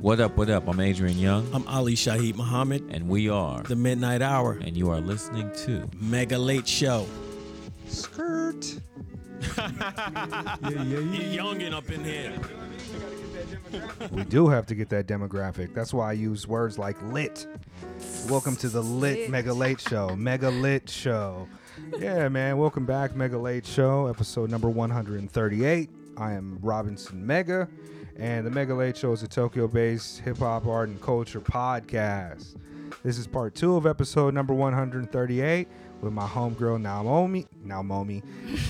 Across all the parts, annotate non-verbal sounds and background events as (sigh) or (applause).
What up, what up? I'm Adrian Younge, I'm Ali Shaheed Muhammad, and we are, the Midnight Hour, and you are listening to Mega Late Show. Skirt. (laughs) yeah, yeah, yeah. Youngin up in here. We do have to get that demographic. That's why I use words like lit. Welcome to the lit Mega Late Show. Mega Lit Show. Yeah, man. Welcome back, Mega Late Show, episode number 138. I am Robinson Mega, and the Mega Late Show is a Tokyo based hip hop, art, and culture podcast. This is part two of episode number 138 with my homegirl Naomi. Naomi.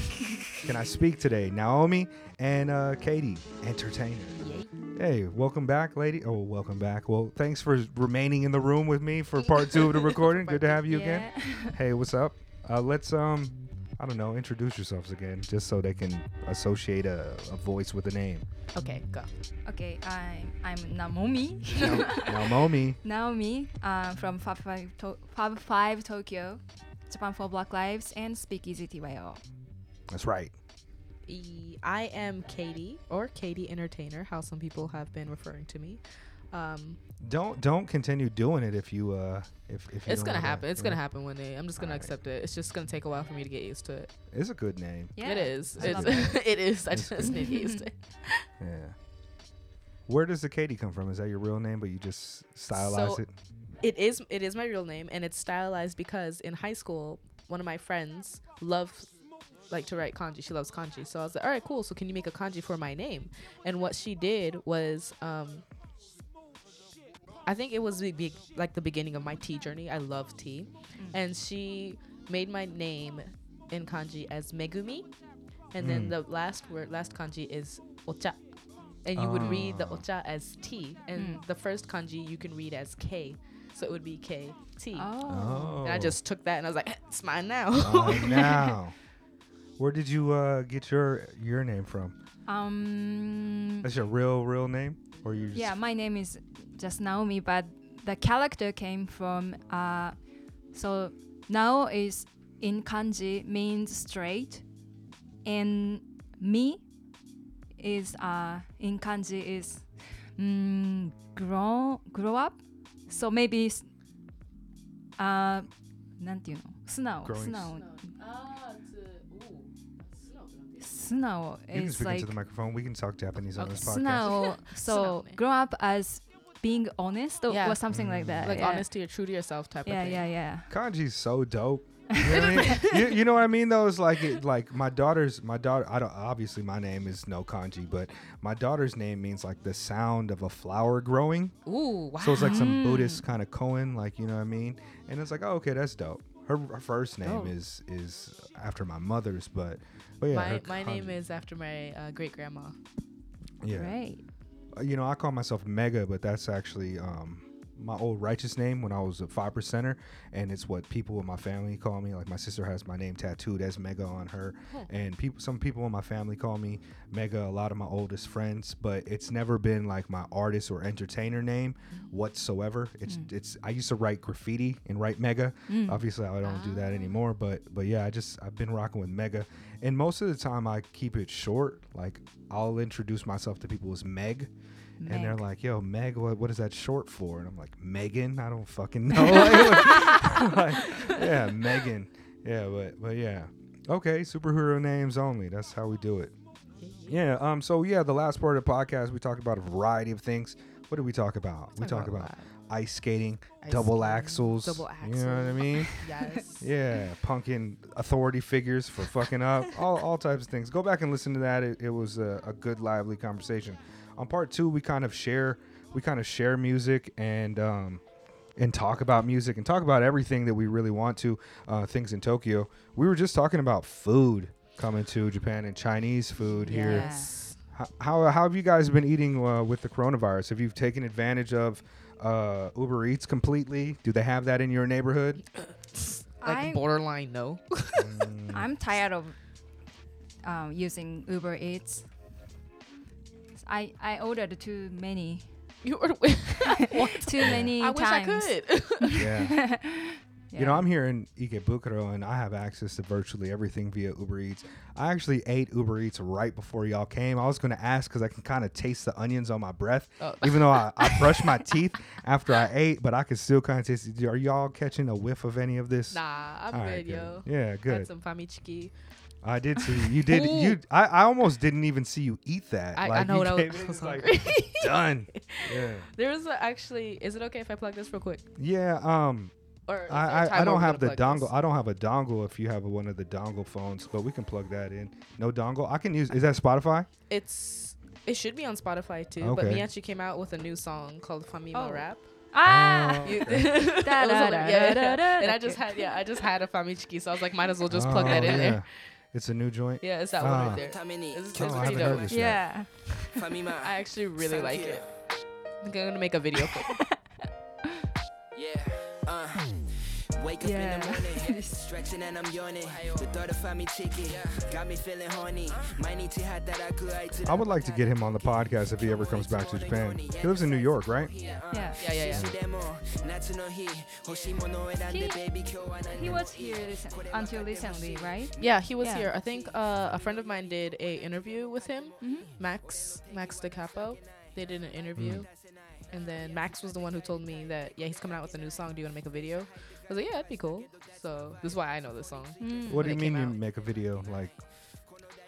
(laughs) Can I speak today? Naomi and uh, Katie, entertainer. Hey, welcome back, lady. Oh, welcome back. Well, thanks for remaining in the room with me for part two of the (laughs) recording. Good to have you again. (laughs) Hey, what's up? Uh, let's um, I don't know, introduce yourselves again, just so they can associate a, a voice with a name. Okay, go. Okay, I'm I'm Naomi. Now, (laughs) Naomi. Naomi, uh, from Fab Five, to- Fab Five Tokyo, Japan for Black Lives, and Speakeasy TYO. That's right. E- I am Katie, or Katie Entertainer, how some people have been referring to me. Um, Don't don't continue doing it if you uh if if you it's gonna wanna- happen. It's yeah. gonna happen one day. I'm just gonna Alright. accept it. It's just gonna take a while for me to get used to it. It's a good name. Yeah, It is. I love It's, it. (laughs) it is. I It's just need to get used to it. (laughs) Yeah. Where does the Katie come from? Is that your real name, but you just stylize So- it? It is. It is my real name, and it's stylized because in high school, one of my friends loves like to write kanji. She loves kanji, so I was like, all right, cool. So can you make a kanji for my name? And what she did was, um, I think it was the big, like the beginning of my tea journey. I love tea, and she made my name in kanji as Megumi, and then Mm. the last word, last kanji is ocha. And you would read the Ah. ocha as T, and Mm. the first kanji you can read as K, so it would be K T. Oh. Oh. And I just took that and I was like, it's mine now. Right (laughs) now. Where did you uh, get your your name from? Um. That's your real real name, or you? Just, Yeah, my name is just Naomi, but the character came from uh, so Nao is in kanji means straight, and me is uh in kanji is mm, grow grow up. So maybe s- uh なんていうの素直 Growing 素直素直 Snow you can speak like into the microphone. We can talk Japanese on this podcast. Snow. (laughs) So grow up as being honest or, Yeah. or something like that. like yeah. honesty or true to yourself type Yeah, of thing. yeah, yeah. Kanji's so dope. (laughs) You know, what I mean? you, you know what I mean? Though it's like it, like my daughter's my daughter. I don't obviously my name is no kanji, but my daughter's name means like the sound of a flower growing. Ooh, wow. So it's like some mm. Buddhist kind of koan, like you know what I mean? And it's like, oh, okay, that's dope. Her, her first name oh. is is after my mother's, but but yeah, my my name is after my uh, great grandma. yeah. right Uh, You know, I call myself Mega, but that's actually um my old righteous name when I was a five percenter, and it's what people in my family call me. Like my sister has my name tattooed as Mega on her, and people, some people in my family call me Mega. A lot of my oldest friends, but it's never been like my artist or entertainer name whatsoever. It's it's. I used to write graffiti and write Mega. Obviously, I don't do that Ah. anymore, but but yeah, I just I've been rocking with Mega, and most of the time I keep it short. Like I'll introduce myself to people as Meg. And they're like, "Yo, Meg, what, what is that short for?" And I'm like, "Megan, I don't fucking know." (laughs) Like, like, yeah, Megan. Yeah, but but yeah, okay, superhero names only. That's how we do it. Yeah. Um. So yeah, the last part of the podcast, we talked about a variety of things. What did we talk about? we Talk talk about about ice skating, Ice double skating, axels. double You know what I mean? (laughs) Yes. Yeah, punking authority figures for fucking up, (laughs) all, all types of things. Go back and listen to that. It, it was a, a good, lively conversation. On part two, we kind of share, we kind of share music and um, and talk about music and talk about everything that we really want to. Uh, things in Tokyo. We were just talking about food coming to Japan and Chinese food here. Yes. How, how how have you guys been eating uh, with the coronavirus? Have you taken advantage of uh, Uber Eats completely? Do they have that in your neighborhood? Like I- borderline no. Mm. (laughs) i'm tired of um, using uber eats i i ordered too many You were (laughs) (laughs) too many I wish I could. yeah. You know, I'm here in Ikebukuro and I have access to virtually everything via Uber Eats. I actually ate Uber Eats right before y'all came. I was going to ask because I can kind of taste the onions on my breath, Oh. (laughs) even though I, I brushed my teeth after I ate, but I can still kind of taste it. Are y'all catching a whiff of any of this? Nah, I'm All good, right, yo. Yeah, Had good. some famichiki. I did see you did you. (laughs) I, I almost didn't even see you eat that. I, I know what I was, I was like, done. (laughs) Yeah. there was a, actually. Is it okay if I plug this real quick? Yeah. Um. Or I, I, I don't have the gonna dongle. this? I don't have a dongle. If you have one of the dongle phones, but we can plug that in. No dongle. I can use. Is that Spotify? It's it should be on Spotify too. But Okay. Miyachi came out with a new song called Famima Oh. Rap. Ah, Oh, You- (laughs) okay. It was Da, da, da, Yeah, yeah, da, yeah. da, And. I just had yeah, I just had a Famichiki, so I was like, might as well just Oh, plug that in yeah. there. It's a new joint. Yeah, it's that one Ah. right there. It's, it's Oh, pretty haven't heard dope. this yet. yeah. (laughs) I actually really like it. I think I'm gonna make a video for it. (laughs) Yeah, uh, wake up Yeah. in the morning, (laughs) stretching and I'm yawning. The thought of family chicken got me feeling horny. Might need to have that I could I I would like to get him on the podcast if he ever comes back to Japan. He lives in New York, right? Yeah. Yeah, yeah, yeah. He was here recent, until recently, right? Yeah, he was Yeah. here. I think uh, a friend of mine did a interview with him, Mhm. Max Max DeCapo. They did an interview, Mm. and then Max was the one who told me that yeah, he's coming out with a new song. Do you want to make a video? I was like, yeah, that'd be cool. So this is why I know this song. Mm. What do you mean you out. make a video? Like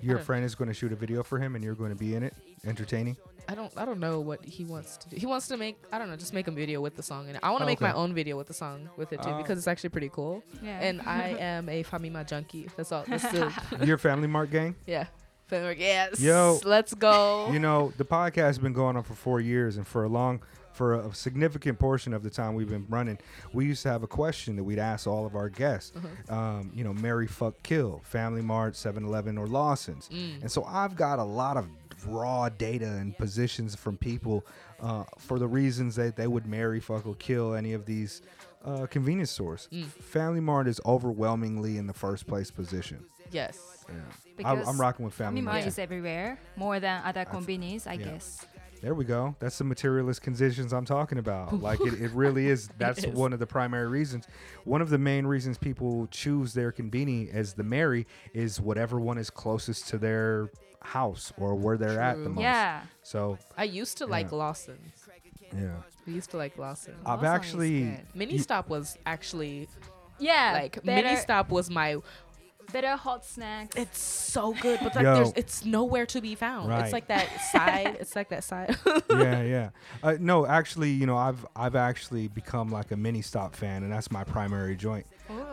your don't- friend is going to shoot a video for him and you're going to be in it, entertaining? I don't I don't know what he wants to do. He wants to make I don't know, just make a video with the song, and I want to Oh, make okay. my own video with the song with it too Oh. because it's actually pretty cool. Yeah. And I (laughs) am a Famima junkie. That's all. That's the (laughs) your Family Mart gang? (laughs) yeah. Family- Mart. Yes. Yo. let's go. You know, the podcast has been going on for four years, and for a long, for a significant portion of the time we've been running, we used to have a question that we'd ask all of our guests. Uh-huh. Um, you know, Mary, fuck, kill, Family Mart, 7-Eleven, or Lawson's. Mm. And so I've got a lot of raw data and positions from people uh, for the reasons that they would marry, fuck, or kill any of these uh, convenience stores. Mm. Family Mart is overwhelmingly in the first place position. Yes. Yeah. I, Because I'm rocking with Family Family Mart. Mart is everywhere, more than other convenience, I yeah. guess. There we go. That's the materialist conditions I'm talking about. Like it, it really is. (laughs) That's is. one of the primary reasons. One of the main reasons people choose their conveni as the Mary is whatever one is closest to their house or where they're at the most. Yeah. So I used to like Yeah. Lawson's. yeah. I used to like Lawson. I've Lawson actually. Mini Stop was actually Yeah. like Mini Stop was my. Better hot snacks. It's so good, but like Yo. there's it's nowhere to be found. Right. It's like that side. It's like that side. (laughs) yeah, (laughs) yeah. Uh, no, actually, you know, I've I've actually become like a mini stop fan, and that's my primary joint.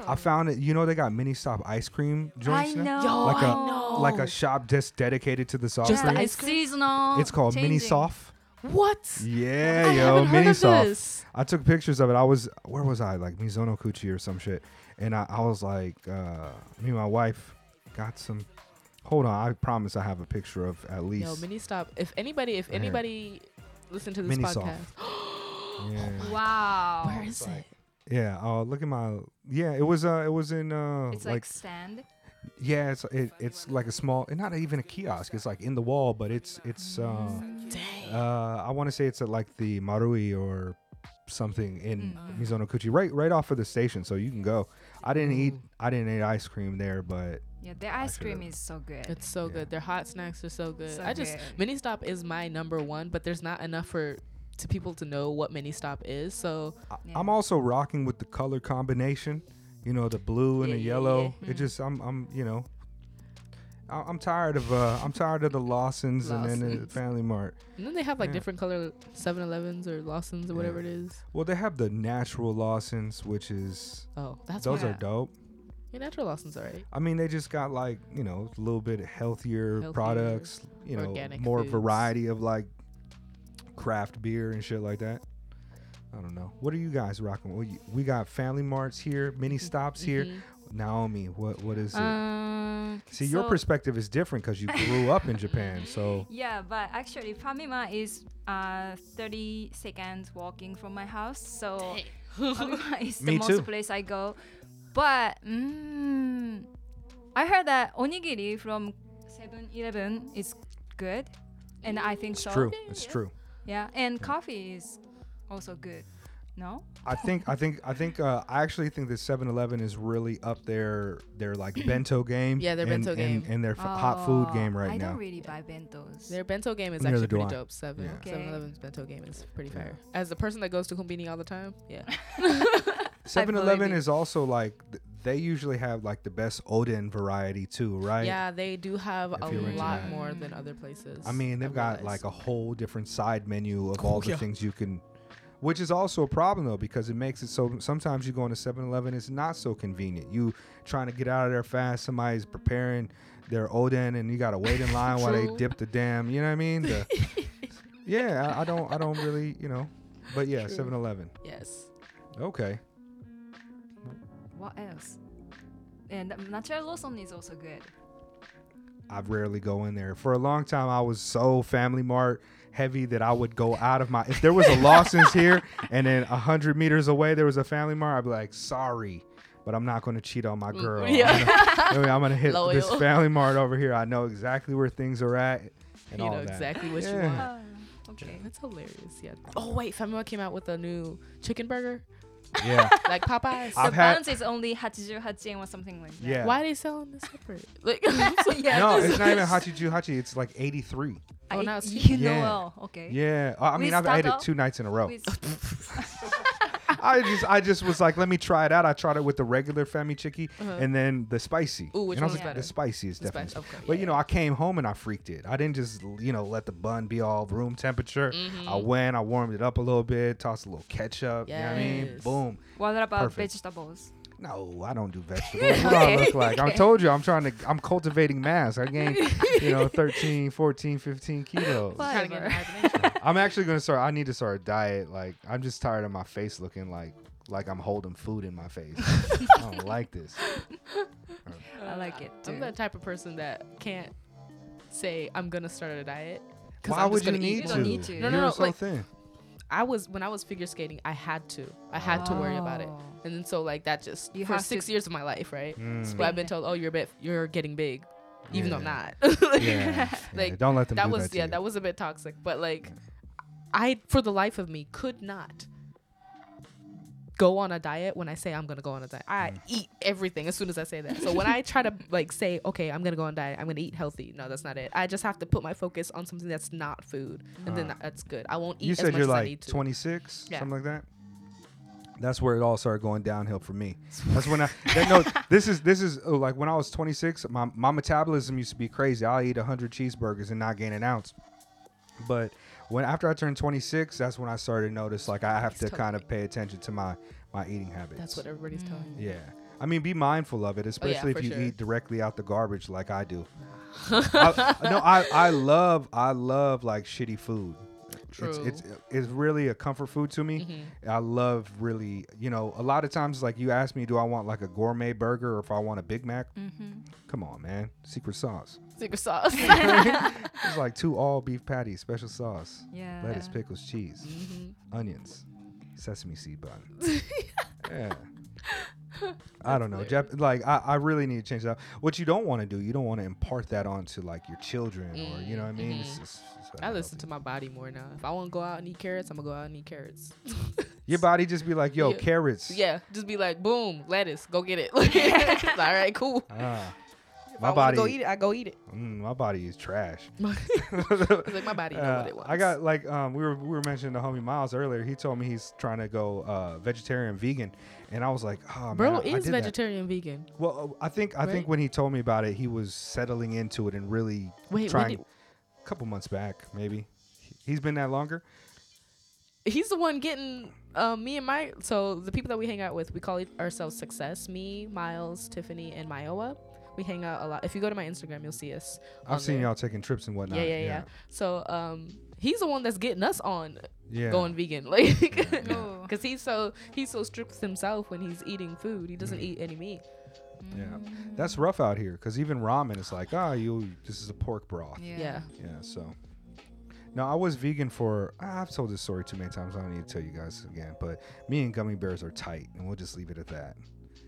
I found it. You know, they got mini stop ice cream I joints now. know. Yo, Like I a know. like a shop just dedicated to the soft Just the ice it's cream? seasonal. It's called Mini. Soft. what? Yeah, I yo, mini soft. I took pictures of it. I was where was I? Like Mizono Kuchi or some shit. And I, I was like, uh, me and my wife got some. Hold on, I promise I have a picture of at least. Yo, Mini Stop. If anybody, if Right anybody listen to this Mini podcast, Soft. (gasps) yeah, Wow. where is it? yeah. Oh, look at my. Yeah, it was. Uh, it was in. Uh, It's like, like, stand. yeah, it's it, it's like a small, not even a kiosk. It's like in the wall, but it's it's. Uh, Dang. uh, I want to say it's at like the Marui or something in Mm. Mizono Kuchi, right right off of the station, so you can go. I didn't eat I didn't eat ice cream there, but Yeah, the ice cream is so good. It's so Yeah. good. Their hot snacks are so good. So I just good. Mini Stop is my number one, but there's not enough for to people to know what Mini Stop is. So I, Yeah. I'm also rocking with the color combination. You know, the blue and Yeah, the yellow. yeah. It just I'm I'm you know. I- I'm tired of uh I'm tired of the Lawsons, and then the Family Mart. and then they have like Yeah. different color 7-Elevens or Lawsons or whatever Yeah. it is. Well, they have the natural Lawsons, which is Oh, that's those are dope. your natural Lawsons alright. I mean, they just got like you know a little bit healthier, Healthier, products. You know, more foods. variety of like craft beer and shit like that. I don't know. What are you guys rocking? with? We, we got Family Marts here, mini stops here. Mhm. Naomi, what what is it? Um, See, your perspective is different because you grew up in Japan. (laughs) So Yeah, but actually, Famima is uh 30 seconds walking from my house, so Famima (laughs) is the Me most too. place I go. But mm, I heard that onigiri from 7-Eleven is good, and I think so. it's so. true. It's true. Yeah, and coffee is also good. No. I think I think I think uh, I actually think that 7-Eleven is really up there their like (clears throat) bento game. Yeah, their and, bento game. and, and their f- hot food Oh, game right I now. I don't really buy bentos. Their bento game is Neither actually pretty I. dope. Seven Yeah. Okay. 7-Eleven's bento game is pretty Yeah. fire. As the person that goes to Konbini all the time, yeah. (laughs) (laughs) 7-Eleven is also like th- they usually have like the best oden variety too, right? Yeah, they do have If a lot that. more than other places. I mean, they've I've got realized. like a whole different side menu of all the Yeah. things you can, which is also a problem though because it makes it so sometimes you go into 7-Eleven, it's not so convenient. You trying to get out of there fast, somebody's preparing their oden, and you got to wait in line while they dip the damn. You know what I mean? The- (laughs) yeah, I, I don't, I don't really, you know, but yeah, True. 7-Eleven. Yes. Okay. What else? And natural Lawson is also good. I rarely go in there. For a long time, I was so Family Mart heavy that I would go out of my. If there was a Lawson's here and then a hundred meters away there was a Family Mart, I'd be like, sorry, but I'm not going to cheat on my Mm, girl. yeah. I'm gonna, I'm gonna hit this Family Mart over here. I know exactly where things are at and you all know that. exactly what you Yeah. want. Ah, okay. That's hilarious. Yeah. Oh wait, Family Mart came out with a new chicken burger, Yeah, (laughs) like Popeyes. I've the had- buns is only 88 yen or something like that. yeah. Why are they selling this separate? (laughs) Like, (laughs) yeah. No, it's not even is- Hachi Hachi. It's like 83. Oh, I- now it's you know Yeah. well. Okay. Yeah, Uh, I mean We I've ate it start two nights in a row. With- I just I just was like, let me try it out. I tried it with the regular Famichiki Uh-huh. and then the spicy. Ooh, which and I was one's like, better? the spicy is The definitely. spice- okay, but yeah, you know, yeah. I came home and I freaked it. I didn't just you know let the bun be all room temperature. Mm-hmm. I went, I warmed it up a little bit, tossed a little ketchup. You know what I mean? Yes. Boom. what about Perfect. vegetables? No, I don't do vegetables. (laughs) what do I look like? I told you I'm trying to. I'm cultivating mass. I gained you know (laughs) 13, 14, 15 (laughs) kilos. Trying to get Whatever. imagination. I'm actually gonna start. I need to start a diet. Like I'm just tired of my face looking like like I'm holding food in my face. I don't (laughs) like this. I like it I'm the type of person that can't say I'm gonna start a diet. 'cause Why I'm would you need You to? don't need to. No, no, You're no, so like- thin. I was when I was figure skating. I had to. I had to worry about it, Oh. and then so like that just You for have six to- years of my life, right? Mm. But I've been told, oh, you're a bit, you're getting big, even though I'm not. (laughs) Like, Yeah, like, don't let them that do was that to yeah, you. that was a bit toxic. But like, I for the life of me could not go on a diet when I say I'm gonna go on a diet. I Mm. eat everything as soon as I say that. So when I try to like say, okay, I'm gonna go on a diet, I'm gonna eat healthy. No, that's not it. I just have to put my focus on something that's not food, and then Ah. that's good. I won't eat You as said much you're as I like need to. 26, Yeah. something like that. That's where it all started going downhill for me. (laughs) That's when I that, no. This is this is oh, like when I was 26. My my metabolism used to be crazy. I'll eat 100 cheeseburgers and not gain an ounce. But when after I turned 26, that's when I started to notice like I have It's to totally- kind of pay attention to my my eating habits. That's what everybody's telling mm. me. Yeah. I mean, be mindful of it, oh, especially Oh, for if you sure. eat directly out the garbage like I do. (laughs) I, no, I, I love I love like shitty food. It's, it's it's really a comfort food to me. Mm-hmm. I love really, you know, a lot of times like you ask me, do I want like a gourmet burger or if I want a Big Mac? Mm-hmm. Come on, man, secret sauce. Secret sauce. (laughs) it's like two all beef patties, special sauce, Yeah. lettuce, pickles, cheese, Mm-hmm. onions, sesame seed bun. (laughs) yeah. (laughs) I don't know. Jap- like I, I really need to change that. What you don't want to do, you don't want to impart that onto like your children or you know what I mean. It's, Mhm. it's, it's I listen to my body more now. If I want to go out and eat carrots, I'm gonna go out and eat carrots. (laughs) Your body just be like, yo, Yeah. carrots. yeah, just be like, boom, lettuce, go get it. (laughs) All right, cool. Ah, If My I wanna go body- eat it, I go eat it. mm, my body is trash. (laughs) Like my body know Uh, what it wants. I got like um we were we were mentioning the homie Miles earlier. He told me he's trying to go uh vegetarian vegan, and I was like, oh bro man, is did that. vegetarian vegan. Well, uh, I think I think when he told me about it, he was settling into it and really Wait, trying. did- a couple months back, maybe. He's been that longer. he's the one getting um, me and my so the people that we hang out with we call ourselves success me miles tiffany and myoa we hang out a lot if you go to my instagram you'll see us I've seen there. y'all taking trips and whatnot. yeah, yeah yeah so um he's the one that's getting us on yeah. going vegan (laughs) like (laughs) Oh. because he's so he's so strict with himself when he's eating food he doesn't Mm. eat any meat Yeah, that's rough out here because even ramen is like, ah, you this is a pork broth. Yeah. yeah Yeah, so. now I was vegan for. I've told this story too many times. I don't need to tell you guys again. But me and gummy bears are tight, and we'll just leave it at that.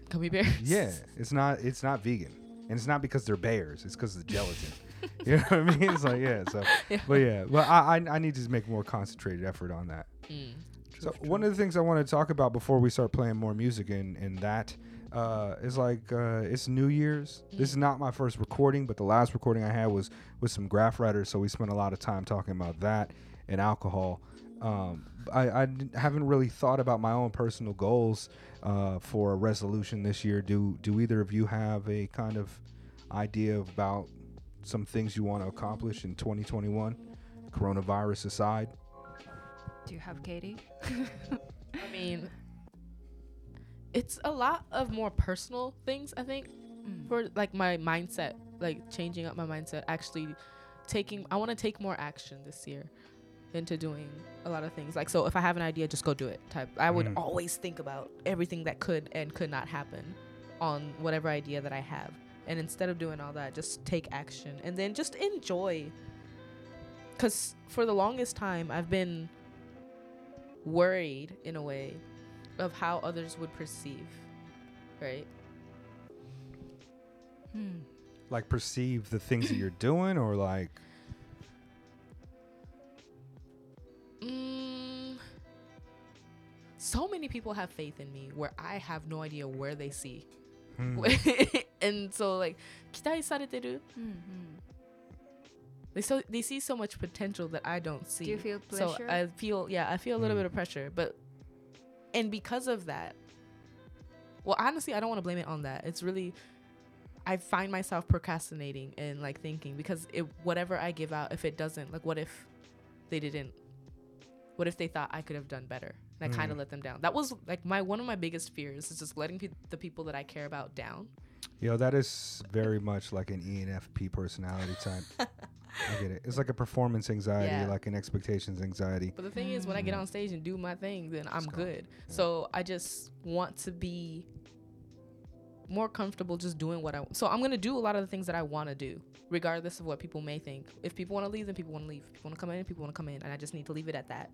gummy bears Yeah, it's not. It's not vegan, and it's not because they're bears. It's because of the gelatin. (laughs) you know what I mean? It's like yeah. So, but yeah. Well, I, I I need to make more concentrated effort on that. Mm, So one of the things I want to talk about before we start playing more music and and that uh, is like uh, it's New Year's. This is not my first recording, but the last recording I had was with some graph writers, so we spent a lot of time talking about that and alcohol. Um, I, I d- haven't really thought about my own personal goals uh, for a resolution this year. Do do either of you have a kind of idea about some things you want to accomplish in 2021, coronavirus aside? Do you have Katie? I mean, it's a lot of more personal things. I think Mm. for like my mindset, like changing up my mindset. Actually, taking. I want to take more action this year into doing a lot of things. Like so, if I have an idea, just go do it. Type. I would Mhm. always think about everything that could and could not happen on whatever idea that I have. And instead of doing all that, just take action and then just enjoy. Because for the longest time, I've been worried in a way of how others would perceive, right? Hmm. Like perceive the things that you're doing, or like Mm, so many people have faith in me where I have no idea where they see. hmm, (laughs) and so like 期待されてる Hmm, they so they see so much potential that I don't see. Do you feel so pressure? I feel yeah, I feel a little Mm. bit of pressure, but and because of that, well, honestly, I don't want to blame it on that. It's really I find myself procrastinating and like thinking because it whatever I give out, if it doesn't, like, what if they didn't? what if they thought I could have done better? And I kind Mm. of let them down. That was like my one of my biggest fears is just letting pe- the people that I care about down. yo, that is very much like an ENFP personality type. (laughs) I get it. It's like a performance anxiety, Yeah. like an expectations anxiety. But the thing is, when I get Mm. on stage and do my thing, then I'm go. good. So I just want to be more comfortable just doing what I. So I'm gonna do a lot of the things that I want to do, regardless of what people may think. If people want to leave, then people want to leave. If people want to come in, people want to come in, and I just need to leave it at that.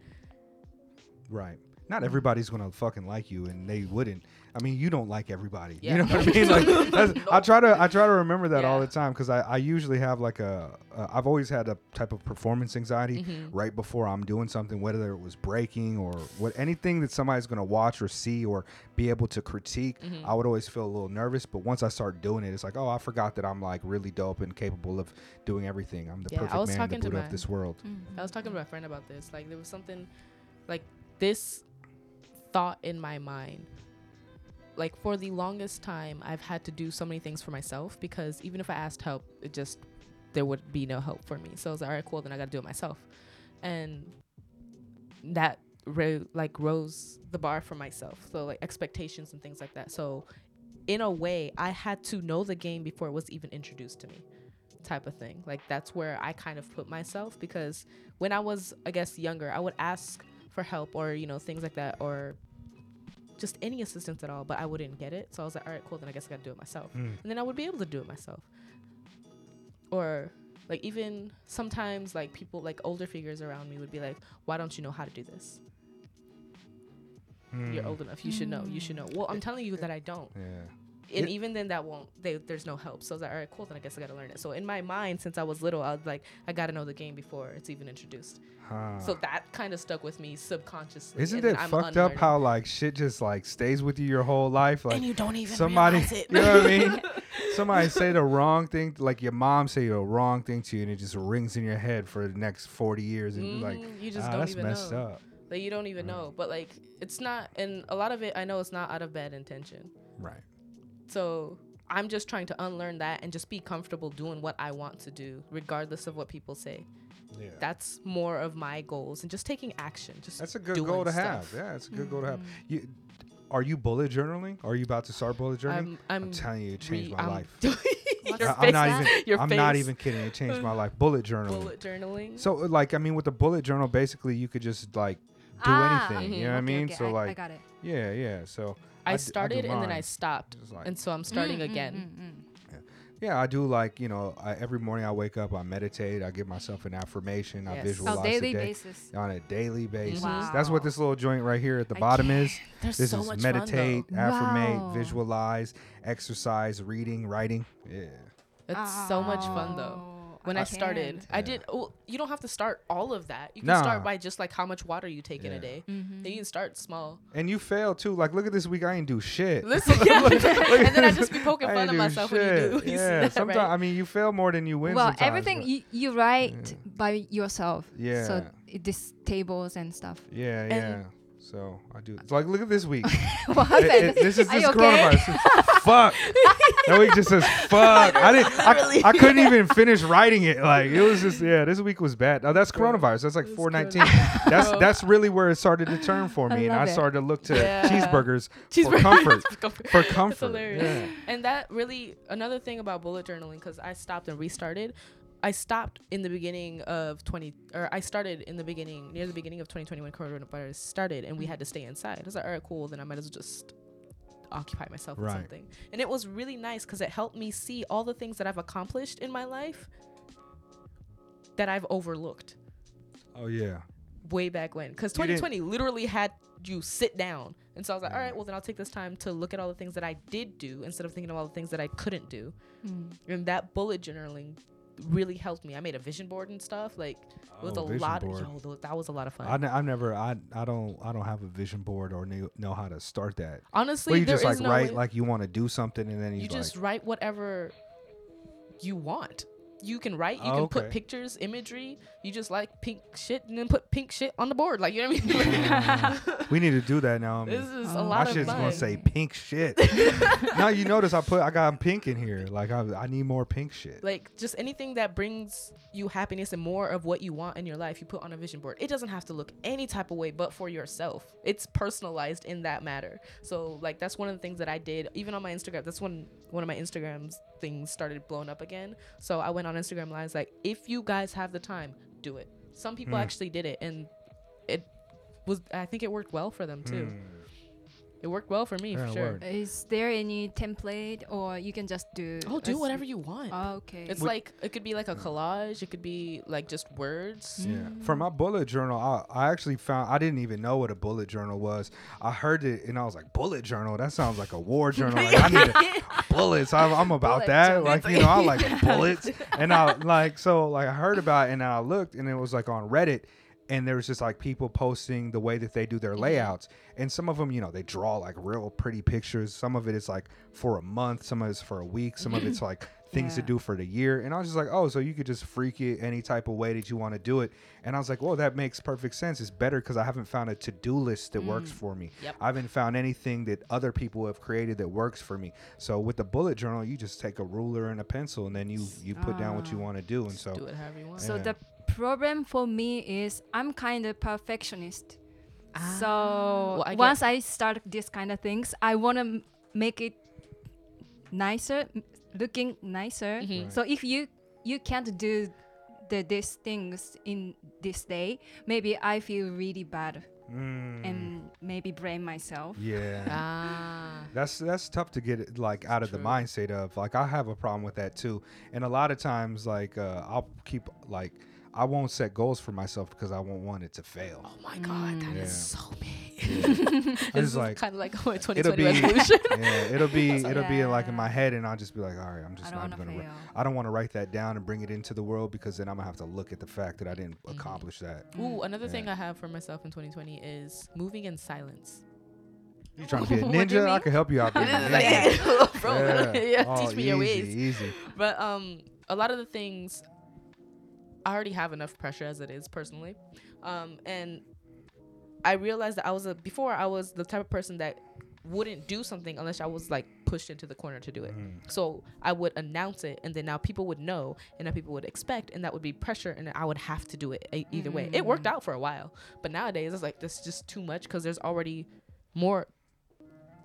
Right. Not everybody's gonna fucking like you, and they wouldn't. I mean, you don't like everybody. Yeah. You know what I mean? Like, (laughs) that's, I try to, I try to remember that all the time because I, I usually have like a, uh, I've always had a type of performance anxiety Mhm. right before I'm doing something, whether it was breaking or what, anything that somebody's gonna watch or see or be able to critique. Mhm. I would always feel a little nervous, but once I start doing it, it's like, oh, I forgot that I'm like really dope and capable of doing everything. I'm the Yeah, perfect man, to my- of this world. hmm. I was talking to my friend about this. Like there was something, like this thought in my mind. Like for the longest time, I've had to do so many things for myself because even if I asked help, it just there would be no help for me. So I was like, all right, cool, then I got to do it myself, and that ro- like rose the bar for myself. So like expectations and things like that. So in a way, I had to know the game before it was even introduced to me type of thing. Like that's where I kind of put myself because when I was, I guess, younger, I would ask for help or you know things like that or just any assistance at all, but I wouldn't get it. So I was like, all right, cool, then I guess I gotta do it myself, Mm. and then I would be able to do it myself. Or like even sometimes like people like older figures around me would be like, why don't you know how to do this? You're Mm. old enough, you should know. You should know. Well, I'm telling you that I don't Yeah. And even then that won't they, there's no help so i was like all right cool then i guess i gotta learn it so in my mind since i was little i was like i gotta know the game before it's even introduced Huh. so that kind of stuck with me subconsciously Isn't it I'm fucked up how like shit just like stays with you your whole life? Like and you don't even somebody, (laughs) you know what I mean? (laughs) Somebody say the wrong thing, like your mom say the wrong thing to you, and it just rings in your head for the next forty years, and you're like, you just ah, don't that's even messed know up. like you don't even know but like it's not and a lot of it i know it's not out of bad intention Right. So i'm just trying to unlearn that and just be comfortable doing what i want to do regardless of what people say Yeah. that's more of my goals and just taking action just That's a good goal to stuff. have. Yeah, it's a good goal to have. Mhm. You, are you bullet journaling? Are you about to start bullet journaling? I'm, I'm, I'm telling you, it changed re- my I'm life. (laughs) your I- that? I'm face- not even. your I'm not even kidding. It changed my (laughs) life. Bullet journaling. bullet journaling. So, uh, like, I mean, with the bullet journal, basically, you could just like do Ah, anything. mhm. You know what I mean? okay, So, I, like, I got it. yeah, yeah. So I, I d- I do started and then I stopped, like- and so I'm starting Mm, mm, again. mm, mm. Yeah, I do like you know I, every morning I wake up, I meditate, I give myself an affirmation, I visualize Oh, the daily day basis. on a daily basis. Wow. That's what this little joint right here at the I bottom can't. is. There's This so is much meditate, fun affirmate, Wow. visualize, exercise, reading, writing. Yeah. though. It's so much fun though. When I, I started. can't. I did. Well, you don't have to start all of that. You can Nah. start by just like how much water you take in a day. Mm-hmm. Then you can start small. And you fail too. Like, look at this week. I ain't do shit. Listen, (laughs) (laughs) yeah. and then I just be poking (laughs) fun ain't of do myself when you do. You see yeah, that, sometimes right? I mean, you fail more than you win. well, everything you, you write by yourself. Yeah. So it, this tables and stuff. Yeah, And- yeah. So I do. It's like, look at this week. (laughs) what It- it- this is this okay? coronavirus. (laughs) fuck. That week just says (laughs) fuck. I didn't. I, I couldn't even finish writing it. Like it was just yeah. This week was bad. Oh, that's coronavirus. That's like four nineteen. That's that's really where it started to turn for I me, and I love it. started to look to Yeah. cheeseburgers for Cheeseburger. comfort. For comfort. For comfort. hilarious. Yeah. And that really another thing about bullet journaling because I stopped and restarted. I stopped in the beginning of 20 or I started in the beginning near the beginning of 2021 when coronavirus started and we had to stay inside. I was like, all right, cool. Then I might as well just occupy myself with something. And it was really nice because it helped me see all the things that I've accomplished in my life that I've overlooked Oh yeah. way back when because 2020 literally had you sit down and so i was like all right well then i'll take this time to look at all the things that i did do instead of thinking of all the things that i couldn't do Mm. and that bullet journaling really helped me i made a vision board and stuff like it was Oh, a lot board. yo, that was a lot of fun I, ne- I never I I don't I don't have a vision board or know how to start that. honestly Well, you there just like no write way- like you want to do something and then you, you just like write whatever you want you can write you Oh, can okay. put pictures imagery you just like pink shit and then put pink shit on the board like you know what i mean (laughs) (laughs) (laughs) we need to do that now. I mean. this is Oh. a My My lot of shit's fun gonna say pink shit. now you notice I put I got pink in here. Like I, I need more pink shit. like just anything that brings you happiness and more of what you want in your life you put on a vision board it doesn't have to look any type of way but for yourself it's personalized in that matter so like that's one of the things that i did even on my instagram that's when one of my instagrams things started blowing up again so i went on instagram lives like if you guys have the time do it some people Hmm. actually did it and it was i think it worked well for them too Hmm. It worked well for me Yeah, for sure word. Is there any template or you can just do? oh do whatever you want Oh, okay. It's Would- like it could be like a collage. It could be like just words. Yeah. For my bullet journal, I, I actually found I didn't even know what a bullet journal was. I heard it and I was like, bullet journal. That sounds like a war journal. Like, I need a, (laughs) (laughs) bullets. I'm, I'm about Bullet that. journal. Like you know, I like (laughs) bullets. And I like so like I heard about it and I looked and it was like on Reddit. And there was just like people posting the way that they do their layouts, and some of them, you know, they draw like real pretty pictures. Some of it is like for a month, some of it's for a week, some of it's (clears throat) like things to do for the year. And I was just like, oh, so you could just freak it any type of way that you want to do it. And I was like, well, that makes perfect sense. It's better because I haven't found a to do list that works for me. Yep. I haven't found anything that other people have created that works for me. So with the bullet journal, you just take a ruler and a pencil and then you you put down what you Ah. want to do. And so Do it however you want. So Yeah. the problem for me is I'm kind of perfectionist. so Well, I get- once I start this kind of things, I want to m- make it nicer, m- looking nicer. Mhm. So if you you can't do the these things in this day, maybe I feel really bad mm, and maybe blame myself. yeah. Ah. That's that's tough to get it, like out of the mindset of like I have a problem with that too, and a lot of times like uh, I'll keep like I won't set goals for myself because I won't want it to fail. Oh my god, that is Yeah. so me. (laughs) I This just like kind of like my it'll 2020 be resolution. (laughs) yeah it'll be it'll be like in my head and I'll just be like all right I'm just not gonna. fail. I don't want to write that down and bring it into the world because then I'm gonna have to look at the fact that I didn't Mhm. accomplish that. Ooh, another thing I have for myself in 2020 is moving in silence. You trying (laughs) to be a What do you ninja? I can help you out. being a This ninja. bro, Yeah. yeah, Oh, teach me your ways. Easy. But um, a lot of the things I already have enough pressure as it is personally, um, and I realized that I was a before I was the type of person that wouldn't do something unless I was like pushed into the corner to do it. Mhm. So I would announce it, and then now people would know, and now people would expect, and that would be pressure, and I would have to do it e- either way. It worked out for a while, but nowadays it's like this is just too much because there's already more.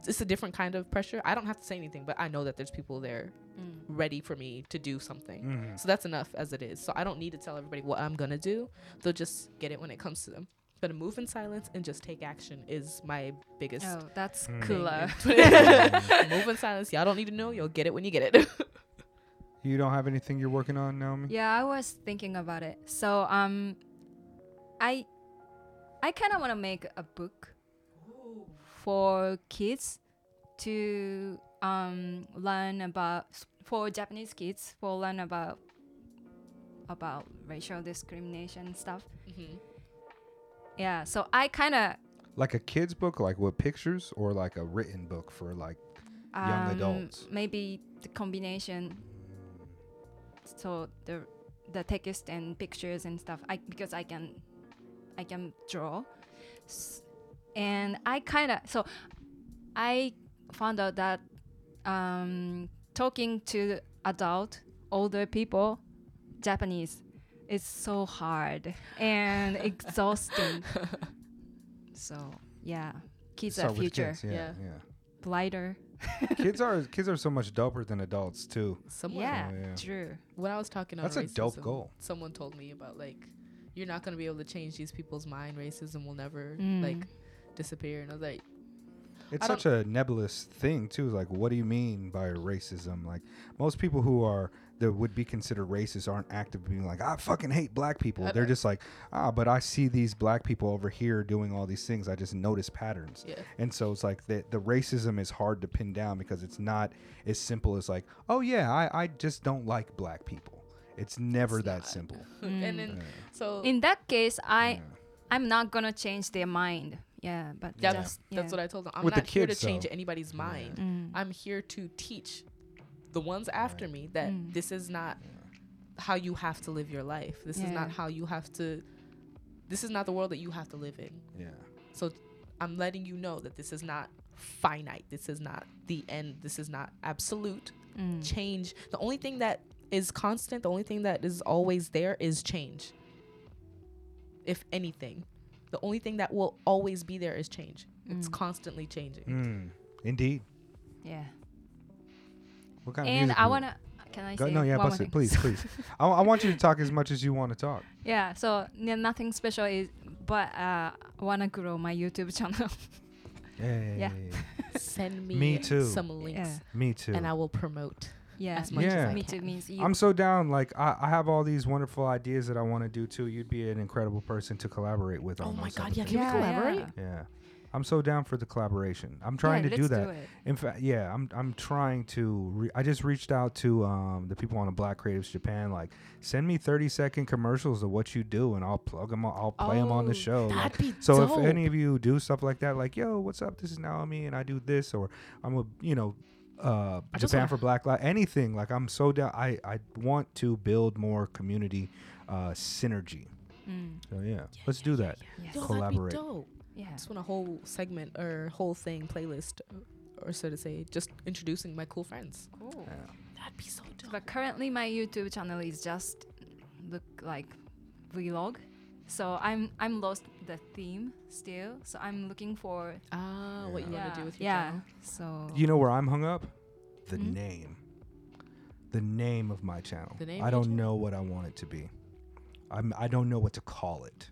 It's a different kind of pressure. I don't have to say anything, but I know that there's people there Mm. ready for me to do something. Mhm. So that's enough as it is. So I don't need to tell everybody what I'm gonna do. They'll just get it when it comes to them. But to move in silence and just take action is my biggest. Oh, that's Mm. cooler. (laughs) (laughs) move in silence. Y'all don't need to know. You'll get it when you get it. (laughs) You don't have anything you're working on, Naomi? Yeah, I was thinking about it. So um, I I kind of want to make a book for kids to um learn about for Japanese kids for learn about about racial discrimination stuff. Mhm. Yeah, so I kind of Like a kid's book, like with pictures, or like a written book for like Young adults. um, Maybe the combination. So the the text and pictures and stuff. I because I can I can draw, S- and I kind of so I found out that um, talking to adult older people, Japanese, is so hard and (laughs) exhausting. (laughs) so yeah, kids start are future, kids, Yeah, Yeah. yeah. blighter. kids are (laughs) kids are so much doper than adults too. Someone Yeah, Oh, yeah. true. when I was talking on That's a dope racism, goal. Someone told me about like you're not gonna be able to change these people's mind. Racism will never Mm. like disappear. And I was like, It's such a nebulous thing too. Like, what do you mean by racism? Like, most people who are that would be considered racist aren't active being like, I fucking hate black people. They're just like, ah, but I see these black people over here doing all these things. I just notice patterns. yeah, And so it's like the the racism is hard to pin down because it's not as simple as like, oh yeah, I, I just don't like black people. It's never It's that not. simple. (laughs) and then so In that case, I Yeah. I'm not gonna change their mind. Yeah, but Yeah, just that's what I told them. I'm With the not here to kids, change though. anybody's mind. Mm. I'm here to teach the ones after me that Mm. this is not how you have to live your life. This is not how you have to. This is not the world that you have to live in. Yeah. So I'm letting you know that this is not finite. This is not the end. This is not absolute. Mm. Change. The only thing that is constant, the only thing that is always there is change. If anything, the only thing that will always be there is change. It's Mm. constantly changing. Mm, indeed. Yeah. What kind of And music I wanna. Can I Go, say no, yeah, one more bust it, thing? please, please. (laughs) I, I want you to talk as much as you want to talk. Yeah. So yeah, nothing special is, but uh, I wanna grow my YouTube channel. Hey, Yeah. Send (laughs) me, Me too. some links yeah. Me too. and I will promote. Yeah. As much as. I Me can. too means you. I'm so down. Like I, I have all these wonderful ideas that I want to do too. You'd be an incredible person to collaborate with. Oh my God, type of yeah. Can we collaborate? Yeah, I'm so down for the collaboration. I'm trying yeah, to do let's that. Do it. In fact, yeah, I'm I'm trying to. Re- I just reached out to um, the people on the Black Creatives Japan. Like, send me 30 second commercials of what you do, and I'll plug them. I'll play them on the Oh, show. Like, That'd be so dope. if any of you do stuff like that, like, yo, what's up? This is Naomi, and I do this, or I'm a, you know, uh, just Japan wanna- for Black Lives, anything. Like, I'm so down. I I want to build more community uh, synergy. Mm. So yeah, let's do that. Yes. Yo, collaborate. That'd be dope. Yeah. just want a whole segment or whole thing playlist, or so to say, just introducing my cool friends. Cool. That'd be so dope. But currently, my YouTube channel is just look like vlog. So I'm I'm lost the theme still. So I'm looking for Ah, what you yeah want to do with your yeah. channel? So You know where I'm hung up? The Mhm. name. The name of my channel. The name I don't channel? know what I want it to be. I'm I don't know what to call it.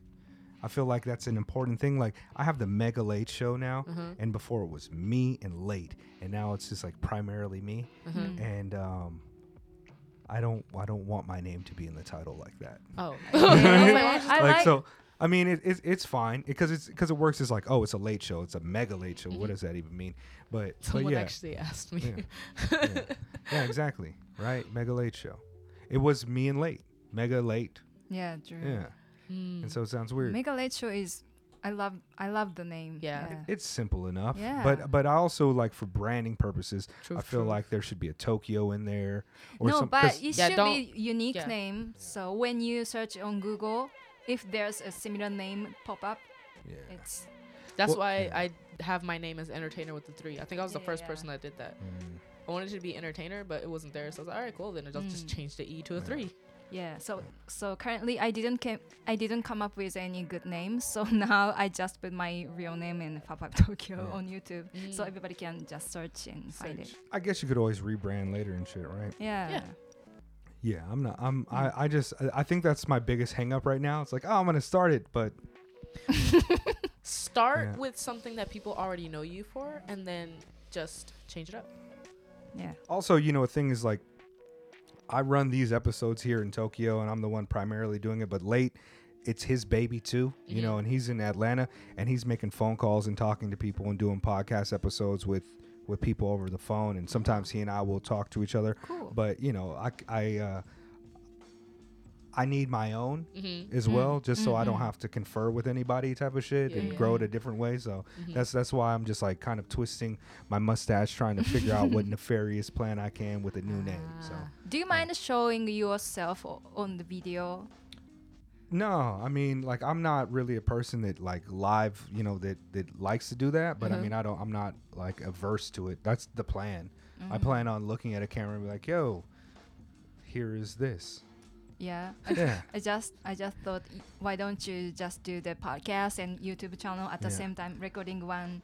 I feel like that's an important thing. Like I have the Mega Late show now, Uh-huh. and before it was me and late, and now it's just like primarily me. Uh-huh. Mm. And um, I don't I don't want my name to be in the title like that. (laughs) Oh, (laughs) Yeah, I (laughs) like, like so. I mean, it, it, it's fine because it's because it works as like, oh, it's a late show, it's a mega late show. What Mhm. does that even mean? But, but someone yeah, actually asked me. Yeah. yeah. yeah, exactly. Right, mega late show. It was me and late, mega late. yeah, true. Yeah, Hmm. and so it sounds weird. Mega Late Show is I love I love the name. Yeah. yeah. it's simple enough. Yeah. But but I also like for branding purposes, True, I feel true. like there should be a Tokyo in there. Or no, some, but 'cause- it Yeah, should don't- be unique yeah. name. So when you search on Google, if there's a similar name pop up, yeah. it's That's Well- why yeah. I have my name as entertainer with the three. I think I was the Yeah, first yeah. person that did that. Mm. I wanted it to be entertainer, but it wasn't there. So I was like, all right, cool. Then I'll just Mm. change the E to a Yeah. three. Yeah. So so currently I didn't came I didn't come up with any good names. (laughs) So now I just put my real name in Pop Tokyo Yeah. on YouTube, so Mm. everybody can just search and find it. I guess you could always rebrand later and shit, right? Yeah. Yeah. Yeah, I'm not. I'm. I. I just. I- I think that's my biggest hang up right now. It's like, oh, I'm gonna start it, but (laughs) Start Yeah. with something that people already know you for, and then just change it up. Yeah. also, you know, a thing is like, I run these episodes here in Tokyo, and I'm the one primarily doing it. But late, it's his baby too, you know, and he's in Atlanta, and he's making phone calls and talking to people and doing podcast episodes with with people over the phone, and sometimes he and I will talk to each other. Cool. But you know, I I uh, I need my own Mhm. as well, just so I don't mhm. have to confer with anybody type of shit Yeah, and yeah. grow it a different way. So Mhm. that's that's why I'm just like kind of twisting my mustache, trying to figure out what (laughs) nefarious plan I can with a new name. So Ah. Do you mind showing yourself o- on the video? no, I mean like I'm not really a person that like live, you know, that that likes to do that. But I Mhm. mean I don't, I'm not like averse to it. That's the plan. I Mhm. plan on looking at a camera and be like, yo, here is this. Yeah. (laughs) I, Yeah. I just I just thought why don't you just do the podcast and YouTube channel at the Yeah. same time recording one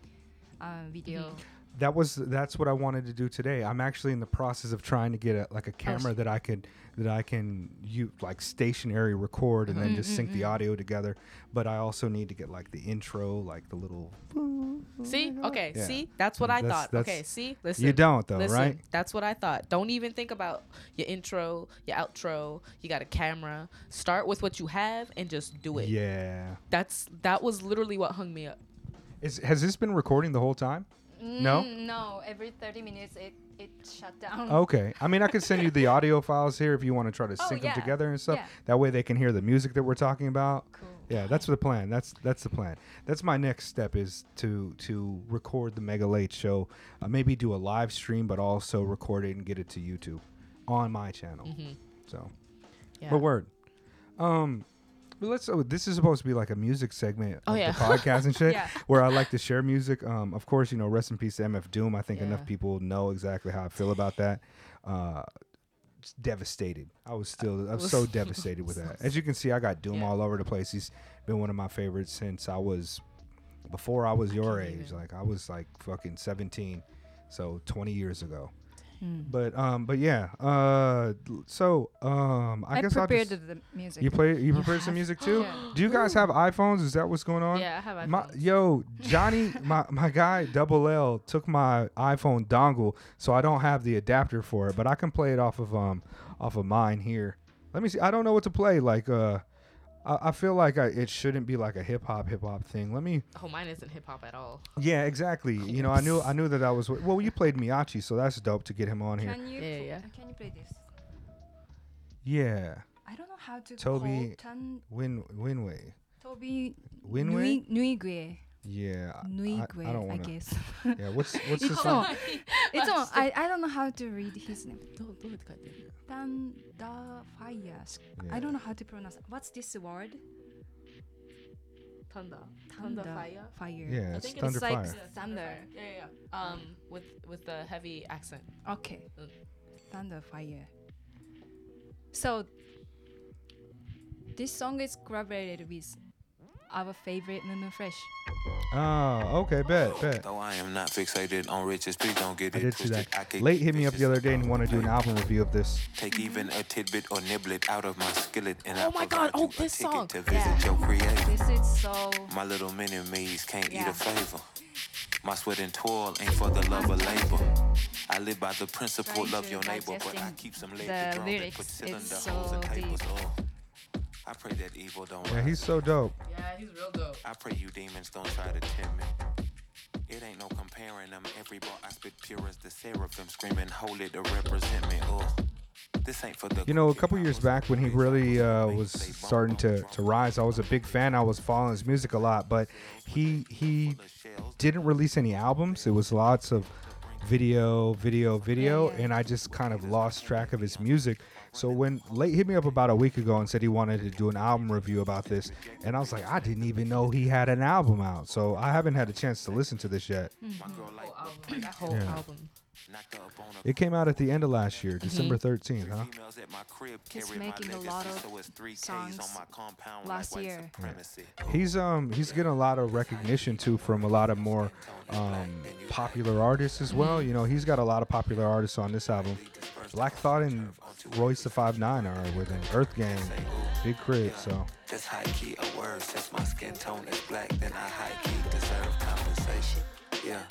uh, video. That was that's what I wanted to do today. I'm actually in the process of trying to get a, like a Oh, camera that I could that I can you like stationary record and then Mhm. just sync the Mm, mm, mm. audio together. But I also need to get like the intro, like the little. See? Okay, Yeah. see? That's what I That's- thought. that's- Okay, see? Listen. You don't though, Listen, right? That's what I thought. Don't even think about your intro, your outro. You got a camera. Start with what you have and just do it. Yeah. That's that was literally what hung me up. Is has this been recording the whole time? No? Mm, no. Every thirty minutes it it shut down. Okay. I mean, I could send you the (laughs) audio files here if you want to try to Oh, sync yeah. them together and stuff. Yeah. That way they can hear the music that we're talking about. Cool. Yeah, that's the plan. That's that's the plan. That's my next step is to to record the Mega Late show. Uh, maybe do a live stream, but also record it and get it to YouTube on my channel. Mm-hmm. So, Yeah. but word. Um, but let's. Oh, this is supposed to be like a music segment Oh, of yeah. the (laughs) podcast and shit, Yeah. where I like to share music. Um, of course, you know, rest in peace to MF Doom. I think Yeah. enough people know exactly how I feel about that. Uh, devastated. I was still. I was so (laughs) devastated with that. As you can see, I got Doom Yeah. all over the place. He's been one of my favorites since I was before I was your age. even. Like I was like fucking 17, so 20 years ago. Mm. But um, but yeah. Uh, so um, I, I, guess I'll prepared the music. You play. You (laughs) prepared some music too. Yeah. (gasps) Do you guys have iPhones? Is that what's going on? Yeah, I have My, iPhones. yo, (laughs) Johnny, my, my guy Double L took my iPhone dongle, so I don't have the adapter for it, but I can play it off of um off of mine here. Let me see. I don't know what to play. Like uh, I, I feel like I, it shouldn't be like a hip hop hip hop thing. Let me. Oh, mine isn't hip hop at all. Yeah, exactly. You know, I knew I knew that I was. Well, you played Miyachi, so that's dope to get him on here. Can you Yeah, pl- yeah. can you play this? Yeah, I don't know how to Toby- call tan Win Winway. Toby Winway. Nui Nuigue. Yeah, I- Nuigue, I, I don't I, want to. guess. (laughs) Yeah, what's what's (laughs) (laughs) the It's song? on. it's on. I, I don't know how to read his name. Tan da fire. I don't know how to pronounce. What's this word? Thunder. Thunder fire. Fire. Yeah, I it's think Thunder it's like Fire. Thunder. Yeah, yeah, yeah. Um, with with the heavy accent. Okay. Mm. Thunder fire. So this song is collaborated with our favorite Mumu Fresh. Oh, okay, bet, bet. Though I am not fixated on riches, please don't get I it did see that. Late hit me up the other day and if I want to do an album review of this. Take even a tidbit or niblet out of my skillet, and Oh my God, oh, you this song. to visit Yeah. your creator. This is so My little mini me's can't eat a favor. My sweat and toil ain't for the love of labor. I live by the principle love your neighbor, but I keep some lead the to drum that lyrics. put It's so holes and papers. deep. I pray that evil don't Yeah, he's so dope. Yeah, he's real dope. I pray you demons don't try to tempt me. It ain't no comparing them. Every bar I spit pure as the seraphim screaming, holy to represent me. Oh, this ain't for the. You know, a couple years back when he really uh, was starting to, to rise, I was a big fan. I was following his music a lot, but he he full of shells. didn't release any albums. It was lots of video, video, video, Yeah, yeah. and I just kind of lost track of his music. So when Late hit me up about a week ago and said he wanted to do an album review about this, and I was like, I didn't even know he had an album out. So I haven't had a chance to listen to this yet. Mm-hmm. My girl like Whole album. Like that whole Yeah. album. Knocked her up on a It came out at the end of last year, December 13th, huh? Females at my crib He's making a lot of so it's three Ks songs on my compound last year. supremacy. He's um he's getting a lot of recognition too from a lot of more um popular artists as well. You know, he's got a lot of popular artists on this album. Black Thought and Royce the Five Nine are with him. Earth Gang, Big Crit. So Just high key a word since my skin tone is black, then I high key deserve compensation. Yeah.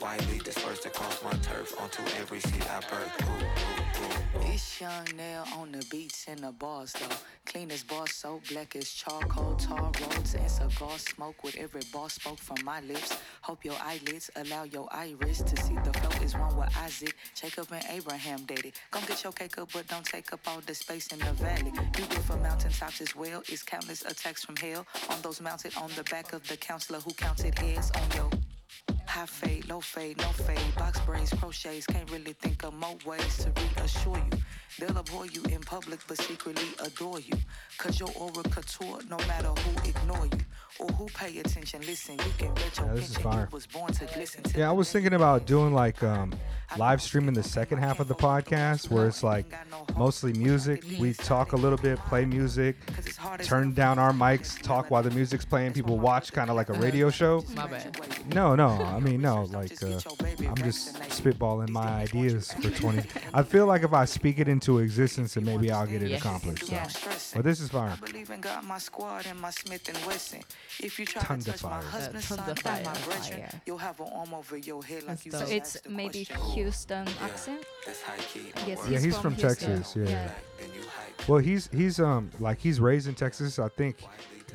Widely dispersed across my turf onto every seed I birth. Ooh, ooh, ooh. It's young nail on the beats in the bars though. Clean as bar soap, black as charcoal, tar roads and cigar smoke with every bar spoke from my lips. Hope your eyelids allow your iris to see the flow is one with Isaac, Jacob and Abraham dated. Come get your cake up, but don't take up all the space in the valley. You good for mountaintops as well. It's countless attacks from hell on those mounted on the back of the counselor who counted heads on your High fade, low fade, no fade, box braids, crochets. Can't really think of more ways to reassure you. They'll abhor you in public, but secretly adore you. Cause your aura couture, no matter who ignore you or who pay attention. Listen, you can bet your Yeah, this is pension fire. you was born to glisten. till Yeah, I was thinking about doing like um, live streaming the second half of the podcast where it's like mostly music. We talk a little bit, play music, turn down our mics, talk while the music's playing. People watch kind of like a radio (laughs) show. My bad. No, no, I mean no. Like uh, I'm just spitballing my ideas for 20. I feel like if I speak it into existence, then maybe I'll get it Yes. accomplished. So. Yeah. But this is fine. Believe in God, my squad, and my Smith and Wesson. If you try Tons to touch my fire. husband's son, of not my brethren, you'll have an arm over your head like you So So it's maybe question. Houston accent. That's high key. Yes, Yeah, he's from Houston. Texas, yeah. yeah. Then you hype. Well, he's he's um like he's raised in Texas, I think,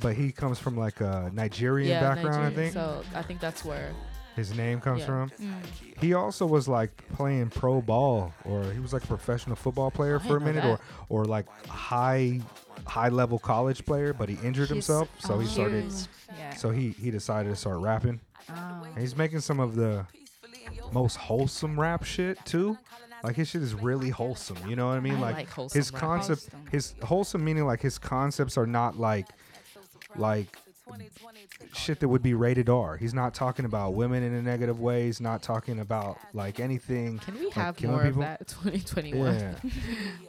but he comes from like a Nigerian Yeah, background. I think So I think that's where. His name comes Yeah. from. Mm. He also was like playing pro ball, or he was like a professional football player I for a didn't minute, or or like high high level college player, but he injured He's- himself, so he oh, started. Yeah. So he he decided to start rapping. Oh. And he's making some of the most wholesome rap shit too. Like his shit is really wholesome. You know what I mean? I like, like his rap. concept, Wholesome. his wholesome meaning like his concepts are not like like shit that would be rated R. He's not talking about women in a negative way. He's not talking about like anything. Can we like have more people. of that? 2021. Yeah.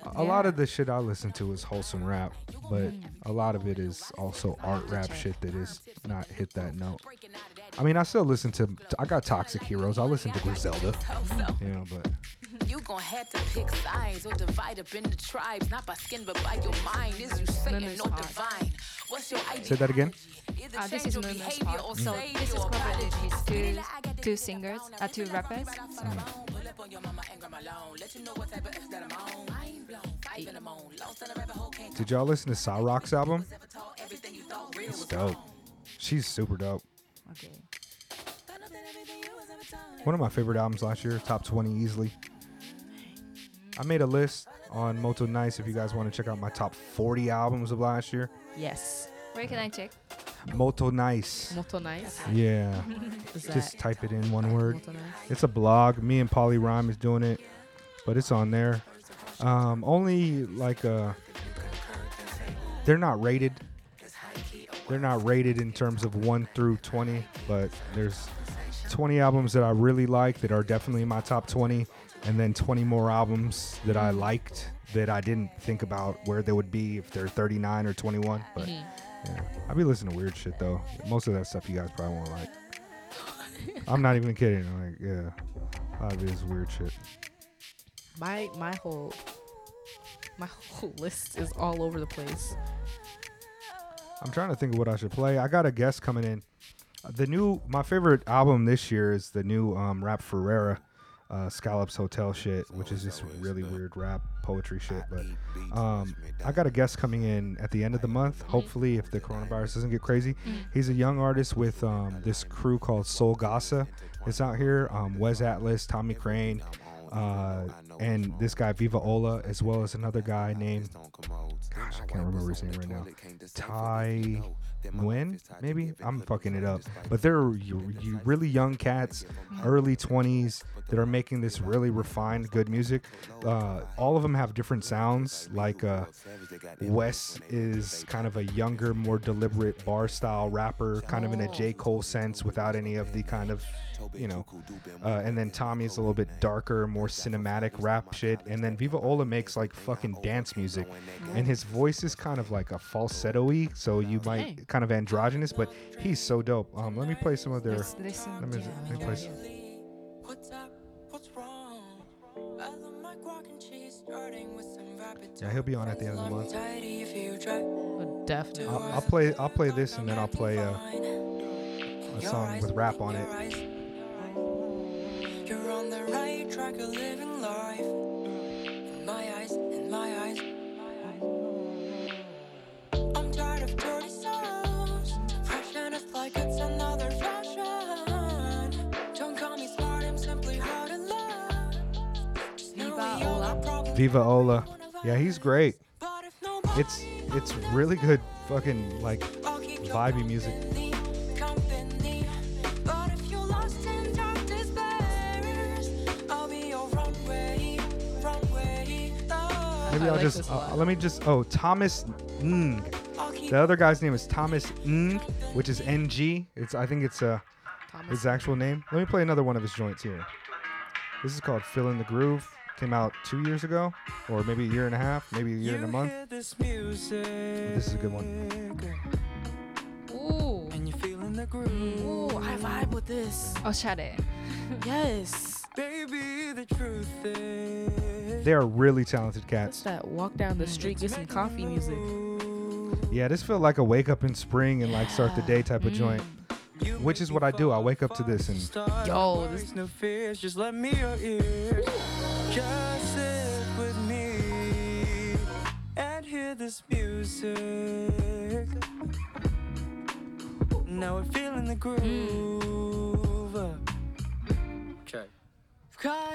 A- (laughs) a lot of the shit I listen to is wholesome rap, but a lot of it is also art rap shit that is not hit that note. I mean, I still listen to. I got Toxic Heroes. I listen to Griselda. You know, but You gon' have to pick sides or divide up into tribes, not by skin but by your mind. Is you Satan Nunu's or divine? What's your idea? say that again. Either Uh, this is your Nunu's behavior part. or So this is your collaborated apology. two two singers, uh, two rappers. Pull up on your mama and grandma alone. Let you know what type of F that I'm on. Mind blown, five in the moon. Lost in a rabbit hole, can't Did y'all listen to Sa-Roc's album? ever talk everything you thought real It's dope. She's super dope. Okay. One of my favorite albums last year, top 20 easily. I made a list on Moto Nice if you guys want to check out my top 40 albums of last year. Yes. Where can I check? Moto Nice. Moto nice. Yeah. (laughs) Just type it in one word. Moto nice? It's a blog. Me and Polly Rhyme is doing it, but it's on there. Um, only like uh, they're not rated. They're not rated in terms of one through twenty, but there's 20 albums that I really like that are definitely in my top 20, and then 20 more albums that I liked that I didn't think about where they would be if they're 39 or 21. But Mhm. Yeah, I be listening to weird shit though. Most of that stuff you guys probably won't like. (laughs) I'm not even kidding. Like, yeah, a lot of it is weird shit. My my whole my whole (laughs) list is all over the place. I'm trying to think of what I should play. I got a guest coming in. The new, my favorite album this year is the new um, Rap Ferreira, uh, Scallops Hotel shit, which is just really weird rap poetry shit. But um, I got a guest coming in at the end of the month. Hopefully, if the coronavirus doesn't get crazy, he's a young artist with um, this crew called Soul Gasa. It's out here. Um, Wes Atlas, Tommy Crane, uh, and this guy Viva Ola, as well as another guy named gosh, I can't remember his name right now. Ty Nguyen, maybe? I'm fucking it up, but they're you, you really young cats, early 20s that are making this really refined, good music. Uh, all of them have different sounds. Like uh, Wes is kind of a younger, more deliberate bar style rapper, kind of in a J. Cole sense, without any of the kind of you know. Uh, and then Tommy is a little bit darker, more cinematic rap shit. And then Viva Ola makes like fucking dance music, and his voice is kind of like a falsetto-y, so you might Dang. kind of androgynous, but he's so dope. Um, let me play some of their. Let's listen. Let me, let me play some. What's up? What's wrong? I love my guac and cheese starting with some rapid Yeah, he'll be on at the end of the month. tidy if you try. But definitely. I'll, I'll play. I'll play this, and then I'll play uh, a song with rap on it. On the right track of living life. In my eyes, in my eyes. I'm tired of dirty songs. Like it's another fashion. Don't call me smart, I'm simply hard in love. Just know we all have problems. Viva Ola. Yeah, he's great. It's it's really good fucking like vibey music. Maybe I will like just uh, let me just. Oh, Thomas Ng. The other guy's name is Thomas Ng, which is NG. It's I think it's uh, his actual name. Let me play another one of his joints here. This is called "Fill in the Groove." Came out two years ago, or maybe a year and a half, maybe a year you and a month. This, this, is a good one. Ooh. And you're feeling the groove. Ooh, I vibe with this. Oh, shut it. yes. Baby, the truth is. They are really talented What's cats. that? Walk down the street, get some coffee music. Yeah, this felt like a wake up in spring and like start the day type of joint. Which is what I do. I wake up to this and Yo, this no fears, just let me your ears. Just sit with me and hear this music. Now we're feeling the groove. Mm.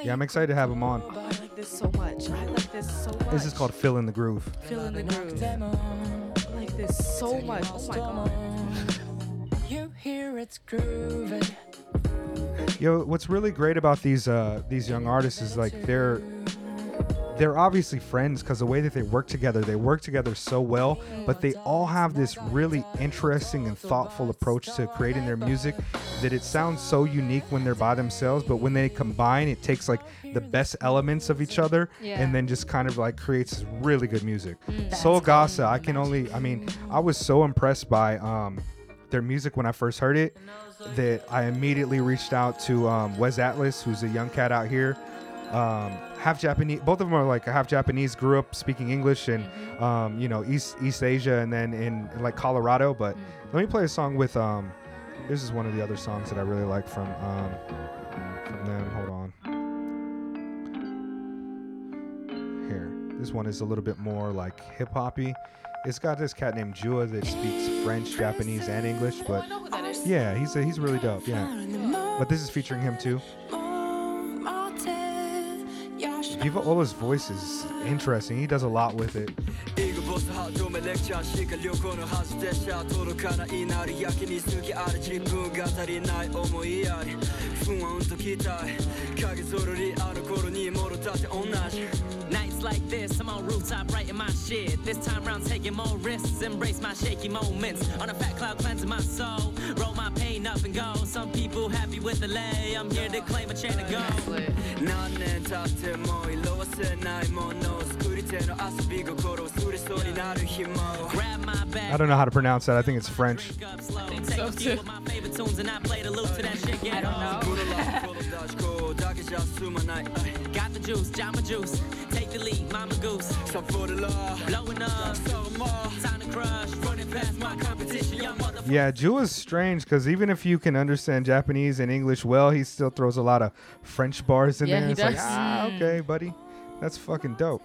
Yeah, I'm excited to have him on. I like this so much. I like this so much. This is called Fill in the Groove. Fill in the groove. I like this so much. Oh my god. You hear it's grooving. Yo, what's really great about these uh, these young artists is like they're they're obviously friends because the way that they work together, they work together so well. But they all have this really interesting and thoughtful approach to creating their music that it sounds so unique when they're by themselves. But when they combine, it takes like the best elements of each other Yeah. and then just kind of like creates really good music. Soul Gasa, I can only, I mean, I was so impressed by um, their music when I first heard it that I immediately reached out to um, Wes Atlas, who's a young cat out here, um, half Japanese. Both of them are like half Japanese. Grew up speaking English and um, you know East East Asia, and then in, in like Colorado. But let me play a song with. Um, this is one of the other songs that I really like from um, from them. Hold on. Here, this one is a little bit more like hip hoppy. It's got this cat named Jua that speaks French, Japanese, and English, but yeah, he's a, he's really dope. Yeah, but this is featuring him too. Ola's voice is interesting. He does a lot with it. Like this, I'm on rooftop writing my shit. This time round, taking more risks, embrace my shaky moments. On a fat cloud, cleansing my soul. Roll my pain up and go. Some people happy with the lay. I'm here to claim a chain of go. 탑10 I don't know how to pronounce that. I think it's French. so too. I don't know. Take the lead, Mama Goose. Some for the love, blowing up. Some more. Time to crush, running past my competition, young mother. Yeah, Jua's strange because even if you can understand Japanese and English well, he still throws a lot of French bars in Yeah, there. he it's like, does. ah, Mm. okay, buddy, that's fucking dope.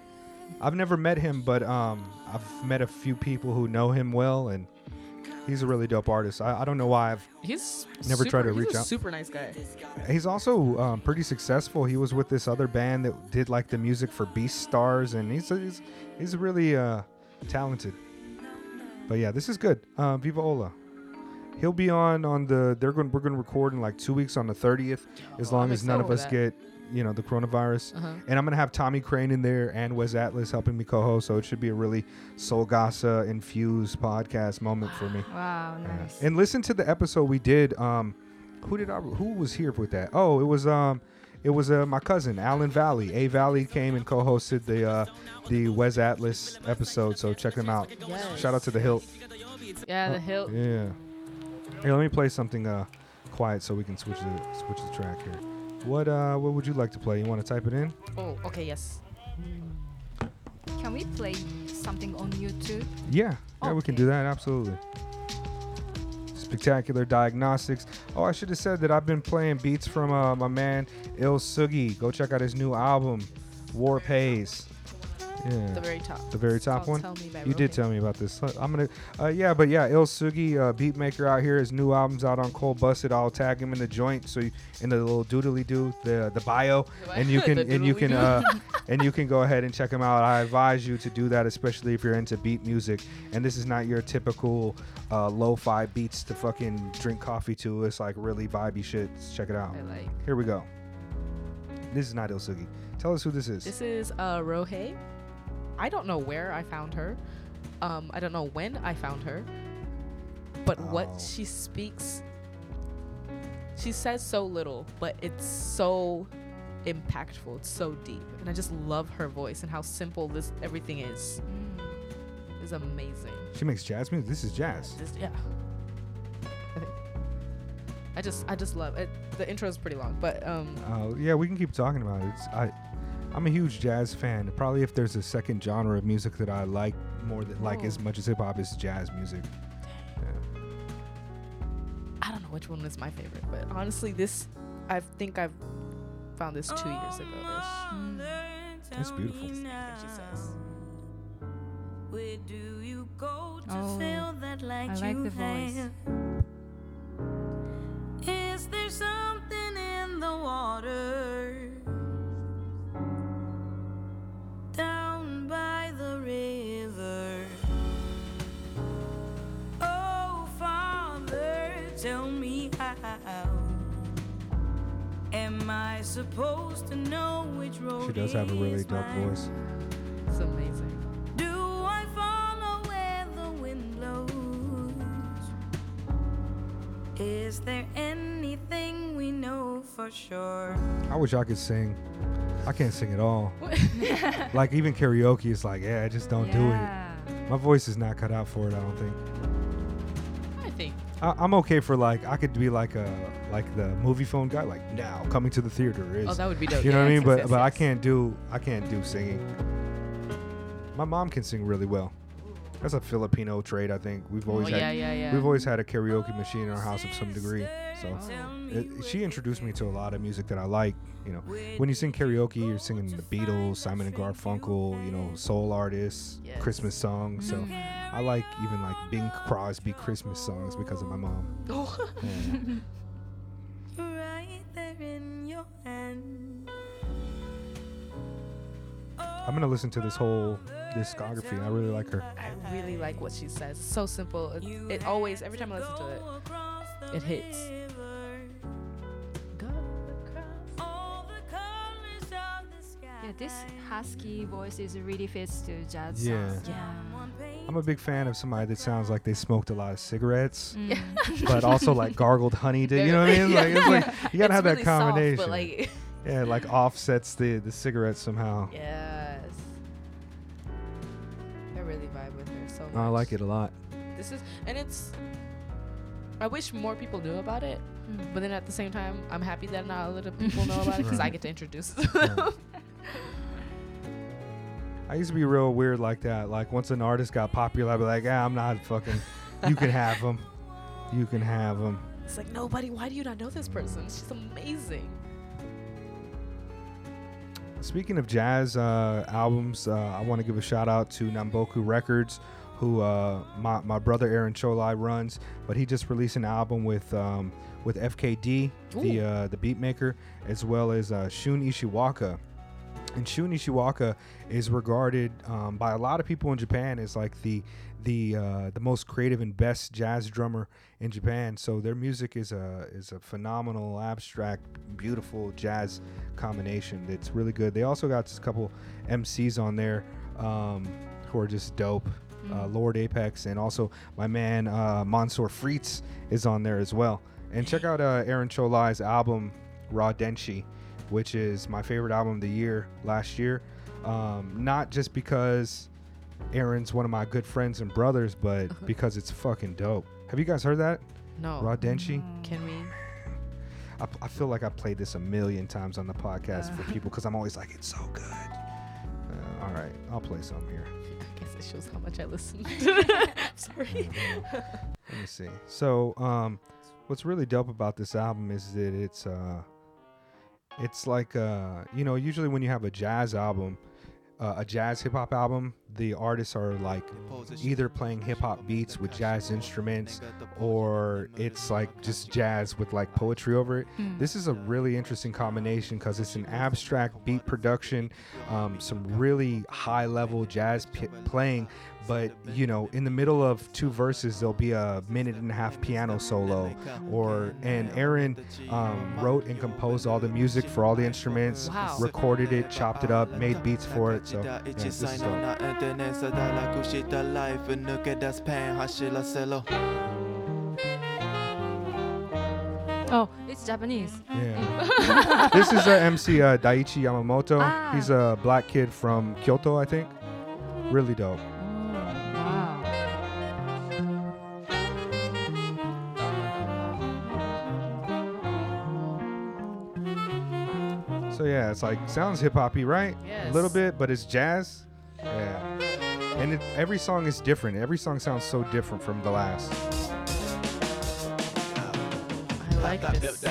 I've never met him, but um, I've met a few people who know him well, and he's a really dope artist. I, I don't know why I've He's never super, tried to he's reach a out. Super nice guy. He's also um, pretty successful. He was with this other band that did like the music for Beastars, and he's he's, he's really uh, talented. But yeah, this is good. Uh, Viva Ola. He'll be on on the. They're going. We're going to record in like two weeks on the thirtieth, as Oh, long I'm as none of us that. get you know the coronavirus. Uh-huh. And I'm gonna have Tommy Crane in there and Wes Atlas helping me co-host, so it should be a really Soul Gasa infused podcast moment for me. (gasps) Wow, nice. And listen to the episode we did. Um, who did I? Who was here with that? Oh, it was um, it was uh, my cousin Alan Valley. A Valley came and co-hosted the uh, the Wes Atlas episode. So check them out. Yes. Shout out to the Hilt. Yeah, the Oh, hill. Yeah. Here, let me play something uh, quiet so we can switch the switch the track here. What uh, what would you like to play? You want to type it in? Oh, okay, yes. Can we play something on YouTube? Yeah, yeah, we can do that. Absolutely. Spectacular Diagnostics. Oh, I should have said that I've been playing beats from uh, my man Il Sugi. Go check out his new album, War Pays. Yeah. The very top. The very top one. Tell you did tell me about this. I'm gonna, uh, yeah, but yeah, Il Sugi, uh, beat maker out here. His new album's out on Cold Busted. I'll tag him in the joint, so you, in the little doodly doo, the the bio, and you (laughs) can and you can uh, and you can go ahead and check him out. I advise you to do that, especially if you're into beat music. And this is not your typical uh, lo-fi beats to fucking drink coffee to. It's like really vibey shit. Check it out. I like. Here we go. This is not Il Sugi. Tell us who this is. This is uh, Rohe. I don't know where I found her. Um, I don't know when I found her. But what Oh. she speaks, she says so little, but it's so impactful. It's so deep, and I just love her voice and how simple this everything is. Is amazing. She makes jazz music. This is jazz. Just yeah. I just I just love it. The intro is pretty long, but um, Uh, yeah, we can keep talking about it. It's, I, I'm a huge jazz fan. Probably if there's a second genre of music that I like more than like as much as hip hop is jazz music. I don't know which one is my favorite, but honestly, this I think I've found this two years ago ish. Mm. It's beautiful. I think she says. Where do you go to Oh, feel that light I like you the voice. have? Is there something in the water Am I supposed to know which road She does have a really is dope mine? voice. It's amazing. Do I follow where the wind blows? Is there anything we know for sure? I wish I could sing. I can't sing at all. (laughs) like even karaoke is like, yeah, I just don't do it. My voice is not cut out for it. I don't think. I I'm okay for like I could be like a like the movie phone guy. Like now coming to the theater oh, is. Oh, that would be dope. You know what I mean? But but I can't do I can't do singing. My mom can sing really well. That's a Filipino trait, I think. We've always Oh, had yeah, yeah, yeah. we've always had a karaoke machine in our house of some degree. So Oh. it, she introduced me to a lot of music that I like. You know, when you sing karaoke, you're singing the Beatles, Simon and Garfunkel, you know, soul artists, Yes. Christmas songs. So mm-hmm. I like even like Bing Crosby Christmas songs because of my mom. Oh. (laughs) Yeah. Right there in your hand. I'm gonna listen to this whole discography. I really like her. I really like what she says. It's so simple. It, it always, every time I listen to it, it hits. Yeah, this husky voice is really fits to jazz. Yeah. songs. Yeah. I'm a big fan of somebody that sounds like they smoked a lot of cigarettes, Mm. (laughs) but also like gargled honey. To, you know what I mean? (laughs) Like it's like you gotta It's have really that soft, but, combination. like- yeah, like (laughs) offsets the the cigarette somehow. Yes. I like it a lot. This is, and it's. I wish more people knew about it, Mm. but then at the same time, I'm happy that not a lot of people know about it because I get to introduce. (laughs) Right. I used to be real weird like that. Like once an artist got popular, I'd be like, "Ah, I'm not fucking. You can have them. You can have them." it's like nobody. Why do you not know this person? She's amazing. Speaking of jazz uh, albums, uh, I want to give a shout out to Namboku Records, who uh, my, my brother Aaron Choulai runs. But he just released an album with um, with FKD, the Ooh. uh, the beat maker, as well as uh, Shun Ishiwaka. And Shun Ishiwaka is regarded um, by a lot of people in Japan as like the the uh, the most creative and best jazz drummer in Japan. So their music is a is a phenomenal, abstract, beautiful jazz combination. That's really good. They also got just a couple MCs on there um, who are just dope. Uh, Lord Apex and also my man uh, Mansour Fritz is on there as well. And check out uh, Aaron Choulai's album Raw Denshi, which is my favorite album of the year last year. Um, not just because Aaron's one of my good friends and brothers, but because it's fucking dope. Have you guys heard that? No. Raw Denshi? Can we? (laughs) I, I feel like I played this a million times on the podcast for people because I'm always like, it's so good. Uh, all right, I'll play some here. Guess it shows how much I listened. (laughs) (laughs) Sorry. Let me see. So, um, what's really dope about this album is that it's uh, it's like uh, you know, usually when you have a jazz album, uh, a jazz hip hop album, the artists are like either playing hip hop beats with jazz instruments, or it's like just jazz with like poetry over it. Mm. This is a really interesting combination because it's an abstract beat production, um, some really high level jazz p- playing, but you know in the middle of two verses there'll be a minute and a half piano solo or and aaron um, wrote and composed all the music for all the instruments wow. recorded it chopped it up made beats for it so yeah, this is dope. Oh, it's Japanese. Yeah. this is uh, MC uh, Yamamoto. Ah. He's a black kid from Kyoto, I think. Really dope. Yeah, it's like sounds hip hoppy, right? A little bit, but it's jazz. Yeah. And it, every song is different. Every song sounds so different from the last. This.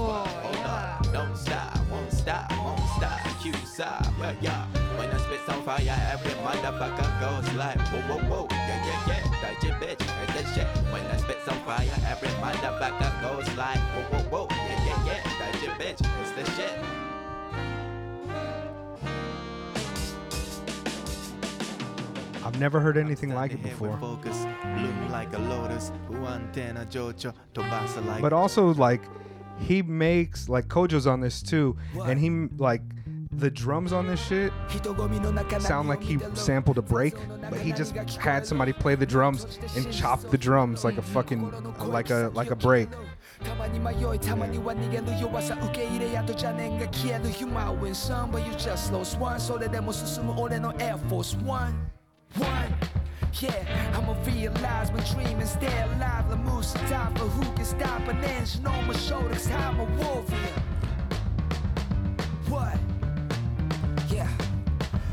one Hold Don't stop Won't stop Won't stop. Q stop Yeah yeah. When I spit on fire Every motherfucker goes like Whoa whoa whoa. Yeah yeah yeah. That your bitch That's that shit. When I spit on fire Every motherfucker goes like Whoa whoa whoa. Yeah yeah yeah. That your bitch It's the shit Never heard anything like it before. But also like he makes like Kojoe's on this too, and he like the drums on this shit sound like he sampled a break, but he just had somebody play the drums and chop the drums like a fucking like a like a break one. Yeah, I'ma realize my dream and stay alive. The moose die for who can stop an engine on my shoulders. I'm a warrior. What?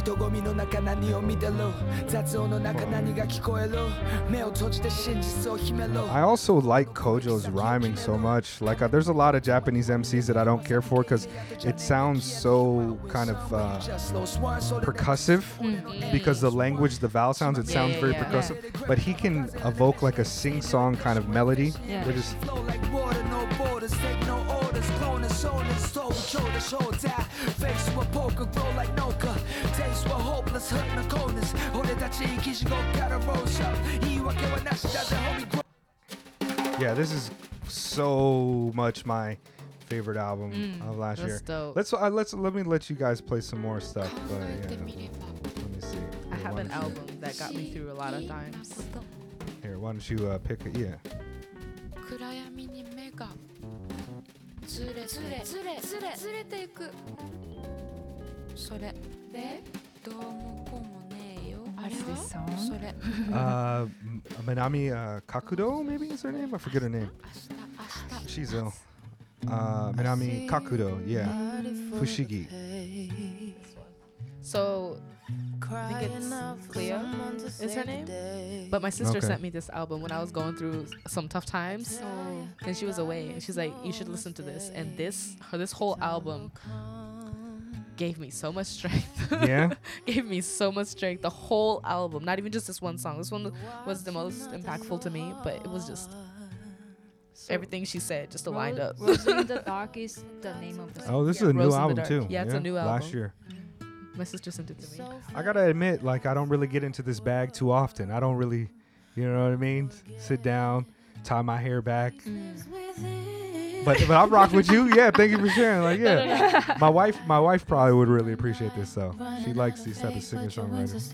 人混みの中何を見てろ？雑音の中何が聞こえろ？目を閉じて真実を秘めろ。I also like Kojoe's rhyming so much. Like uh, there's a lot of Japanese MCs that I don't care for because it sounds so kind of uh, percussive. Mm. Because the language the vowel sounds it sounds very percussive. But he can evoke like a sing-song kind of melody which is flow like water, no borders, take no orders, clone and soul and soul, shoulder, shoulder, face with poker, grow like Noka, taste with hopeless, hurt in the corners, 俺たち生き地獄から rose up, 言い訳はなしだぜ homie, grow yeah. This is so much my favorite album Mm, of last that's year. dope. Let's uh, let's let me let you guys play some more stuff. But yeah, let me see. I Here, have why an don't you- album that got me through a lot of times. Here, why don't you uh, pick it? Yeah. 暗闇に目がずれずれずれずれずれていくそれでどうもこうもねえよあれ What's は this song? それ Uh, M- Manami uh, Kakudo, maybe is her name. I forget her name. She's ill. Uh, Manami Kakudo, yeah. Fushigi. So I think it's Cleo is her name. But my sister Okay. sent me this album when I was going through some tough times, and she was away. And she's like, "You should listen to this." And this, her, this whole album gave me so much strength. Yeah? (laughs) gave me so much strength. The whole album, not even just this one song. This one was the most impactful to me, but it was just everything she said just aligned up. Rose in the (laughs) Dark is the name of the song. Oh, this Yeah, is a new Rose in album too. Yeah, it's a new album. Last album. year. My sister sent it to me. I gotta admit, like I don't really get into this bag too often. I don't really, you know what I mean? Sit down, tie my hair back, but but I rock with you. (laughs) Yeah, thank you for sharing. Like, yeah, my wife, my wife probably would really appreciate this. though. she likes these type of singer songwriters.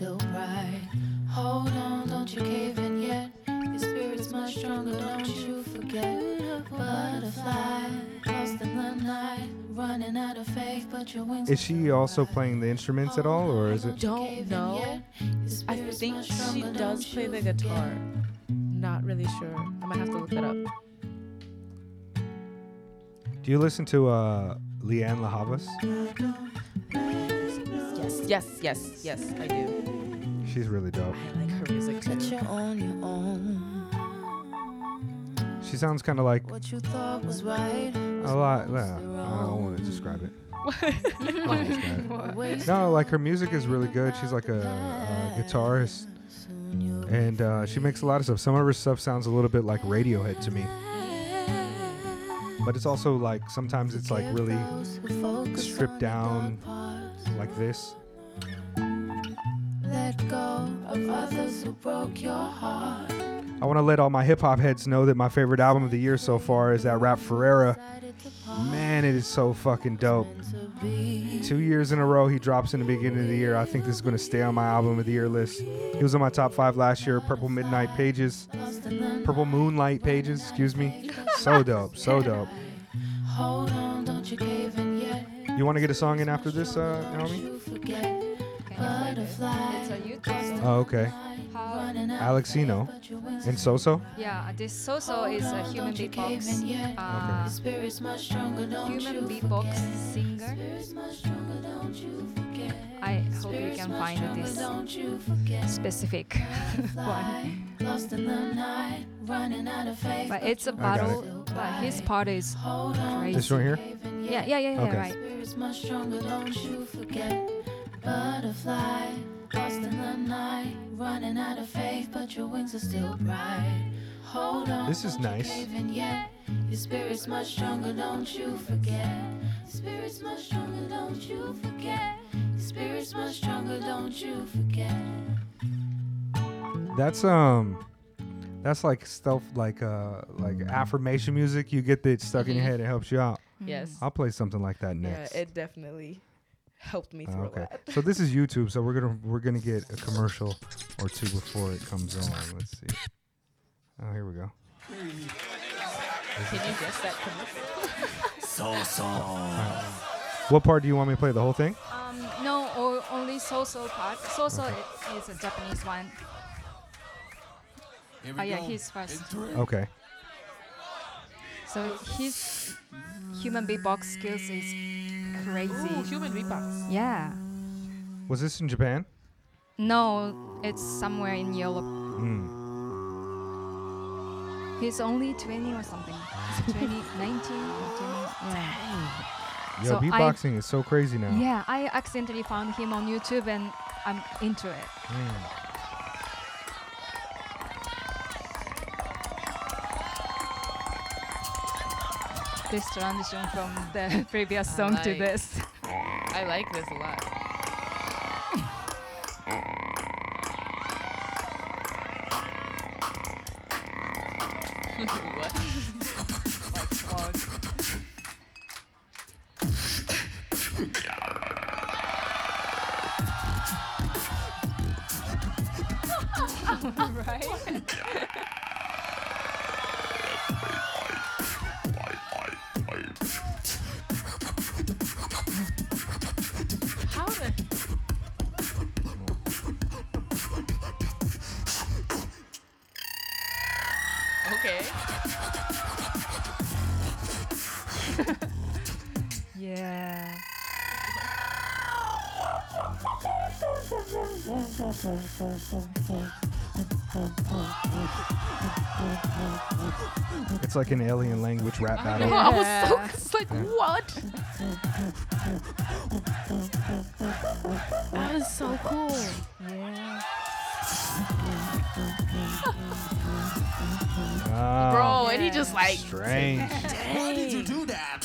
Hold on, don't you cave in yet. Your spirit's much stronger, don't you forget. Butterfly, lost in the night, running out of faith, but your wings. Is she also playing the instruments at all, or is it? Don't know. I think she does play the guitar. Not really sure. I might have to look that up. Do you listen to uh, Lianne La Havas? Yes, yes, yes, yes, I do. She's really dope. I like her music too. You're on your own. She sounds kind of like What you thought was right. a lot. Well, I don't want to describe it. I don't wanna describe it. (laughs) No, like her music is really good. She's like a, a guitarist, and uh, she makes a lot of stuff. Some of her stuff sounds a little bit like Radiohead to me, but it's also like sometimes it's like really stripped down, like this. Let go of others who broke your heart. I want to let all my hip hop heads know that my favorite album of the year so far is that Rap Ferreira. Man, it is so fucking dope. Two years in a row, he drops in the beginning of the year. I think this is going to stay on my album of the year list. He was on my top five last year. Purple Midnight Pages, Purple Moonlight Pages, excuse me. So dope, so dope. Hold on, don't you cave in yet. You want to get a song in after this, uh, Naomi? You. Butterfly. It's a YouTube. Oh, okay. Alexinho and Soso. Yeah, this Soso is a human beatbox. Uh, Spirit's much stronger, don't human you beatbox singer. Spirit's much stronger, don't you forget. I hope you can find this Don't you forget. specific (laughs) one. Lost in the night, running out of faith. But it's a got battle. But his part is crazy. This one here? Yeah, yeah, yeah, yeah, Okay. right. Spirit's much stronger, don't you forget. Butterfly, lost in the night, running out of faith, but your wings are still bright. Hold on. This is nice. cave in yet. Your spirit's much stronger, don't you forget. Your spirit's much stronger, don't you forget. Your spirit's much stronger, don't you forget. That's um, that's like stuff like uh, like affirmation music. You get that stuck in your Mhm. head. It helps you out. Yes. I'll play something like that next Yeah, next. it definitely helped me Oh, through okay. a lot. so this is (laughs) YouTube, so we're gonna we're gonna get a commercial or two before it comes on. Let's see. Oh, here we go. Can you guess that commercial? (laughs) So so. What part do you want me to play? The whole thing? Um, no, o- only so so part. So i- is a Japanese one. Here Oh we yeah, go. he's first. Okay. So his human beatbox skills is crazy. Ooh, human beatbox. Yeah. Was this in Japan? No, it's somewhere in Europe. Hmm. He's only 20 or something. 20, 19 20. Yeah. Yo, So I- beatboxing is so crazy now. Yeah, I accidentally found him on YouTube and I'm into it. Mm. This transition from the (laughs) previous I song to this. I like this a lot. (laughs) what? It's like an alien language rap I battle. know. I was so like Yeah. what? That is so cool. Yeah. Ah, Bro, and he just like strange. Why did you do that?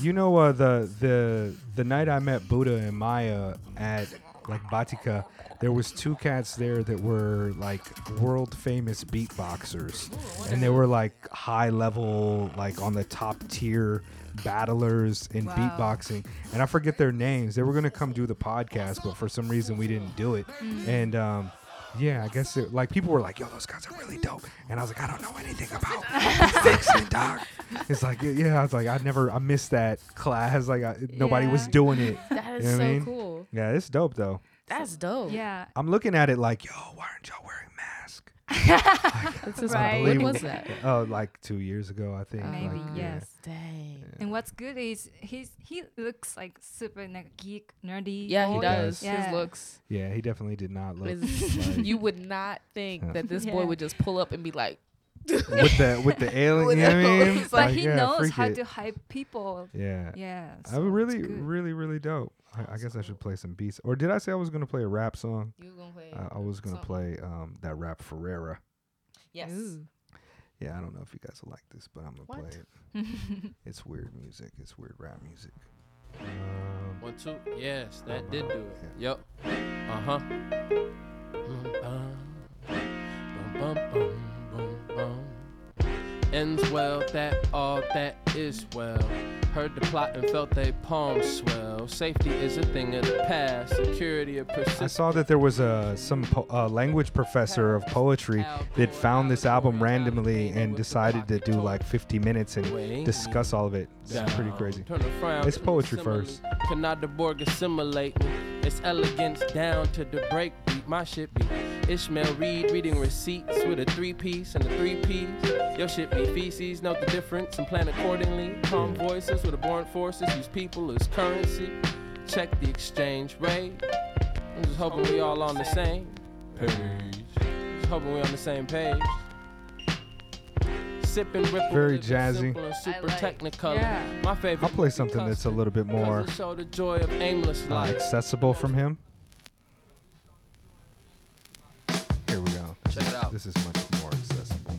You know, uh, the the the night I met Buddha and Maya at like Batika, there was two cats there that were like world famous beatboxers, and they were like high level, like on the top tier battlers in Wow. beatboxing. And I forget their names. They were gonna come do the podcast, but for some reason we didn't do it. Mm. And um, yeah, I guess it, like people were like, "Yo, those guys are really dope," and I was like, "I don't know anything about beatboxing, (laughs) dog." It's like, yeah, yeah, I was like, I never, I missed that class. Like, I, nobody was doing it. That is You know what I so mean? cool. Yeah, it's dope though. That's dope. Yeah. I'm looking at it like, yo, why aren't y'all wearing masks? (laughs) (laughs) This is Right. When was that? Oh, like two years ago, I think. Maybe like, yeah. yes. Dang. And what's good is he's he looks like super like geek nerdy. Yeah, he does. Yeah. His looks. Yeah, he definitely did not look is- like, (laughs) you would not think Yeah. that this Yeah. boy would just pull up and be like, with the with the alien. With You know what I mean? But Like, he yeah, knows how it. to hype people. Yeah. Yeah. I so was it's really, really, really dope. I, I guess I should play some beats. Or did I say I was gonna play a rap song? You were gonna play Uh, I was gonna something. play um, that rap Ferreira. yes. Yeah, I don't know if you guys will like this, but I'm gonna What? play it. (laughs) it's weird music. It's weird rap music. Um, One, two. Yes, that did do it. Yep. Uh huh. Ends well, that all that is well. Heard the plot and felt they palms swell. Safety is a thing of the past. Security of I saw that there was a some po- uh, language professor of poetry that found this album randomly and decided to do like 50 minutes and discuss all of it. It's pretty crazy. A It's poetry first. Cannot the Borg assimilate me? It's elegance down to the break beat. My shit be Ishmael Reed reading receipts with a three piece and a three piece. Your shit be feces. Note the difference and plan accordingly. Calm voices with abhorrent forces. Use people as currency. Check the exchange rate. I'm just hoping we all on the same page. Just hoping we on the same page. Sipping ripple. Very jazzy. simple and Super technicolor. Yeah. My favorite. I'll play something that's a little bit more Cause it show the joy of aimless uh, accessible from him. Out. This is much more accessible.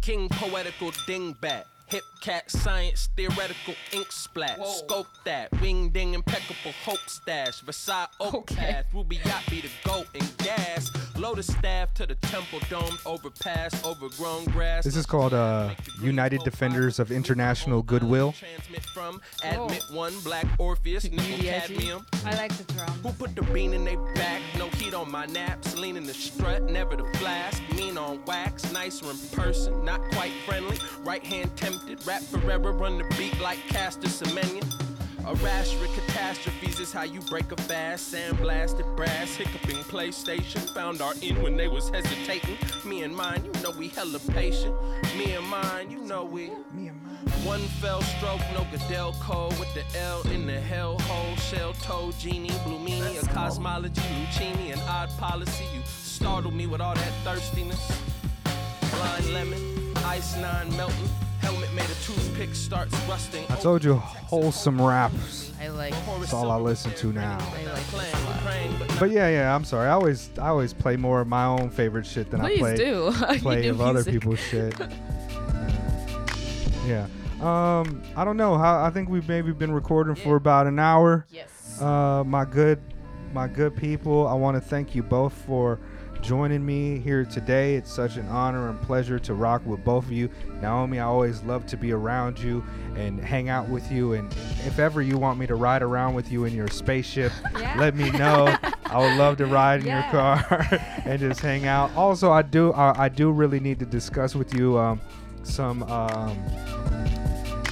King poetical dingbat. Hip cat science theoretical ink splat. Scope that. Wing ding impeccable hope stash. Versailles oak path. Ruby yacht be the goat and gas. Lotus staff to the temple dome. Overpass. Overgrown grass. This is called uh, United Defenders of International Goodwill. Transmit from admit one black Orpheus. Nickel cadmium. I like the drum. Who put the bean in they back? No heat on my naps. Leaning the strut, never the flask. Mean on wax, nicer in person, not quite friendly. Right hand tempted, rap forever, run the beat like Caster Semenya. A rash of catastrophes is how you break a fast. Sandblasted brass, hiccuping PlayStation. Found our end when they was hesitating. Me and mine, you know we hella patient. Me and mine, you know we. Me and mine. One fell stroke, no Goodell code with the L in the hellhole. Shell toe, genie, blue meanie, a cosmology, Lucini, an odd policy. You startled me with all that thirstiness. Blind lemon, ice nine melting. Helmet made of toothpick starts rusting. I told you, wholesome raps. I like. That's all I listen to now. I like Playing, praying, but But yeah, yeah, I'm sorry. I always, I always play more of my own favorite shit than Please (laughs) I play do. Play do of other people's (laughs) shit. yeah. Um, I don't know. How I think we've maybe been recording for about an hour. Yes. Uh, my good, my good people. I want to thank you both for joining me here today. It's such an honor and pleasure to rock with both of you. Naomi, I always love to be around you and hang out with you. And if ever you want me to ride around with you in your spaceship, (laughs) Yeah. let me know. I would love to ride in Yeah. your car (laughs) and just hang out. Also, I do, I, I do really need to discuss with you um, some. Um,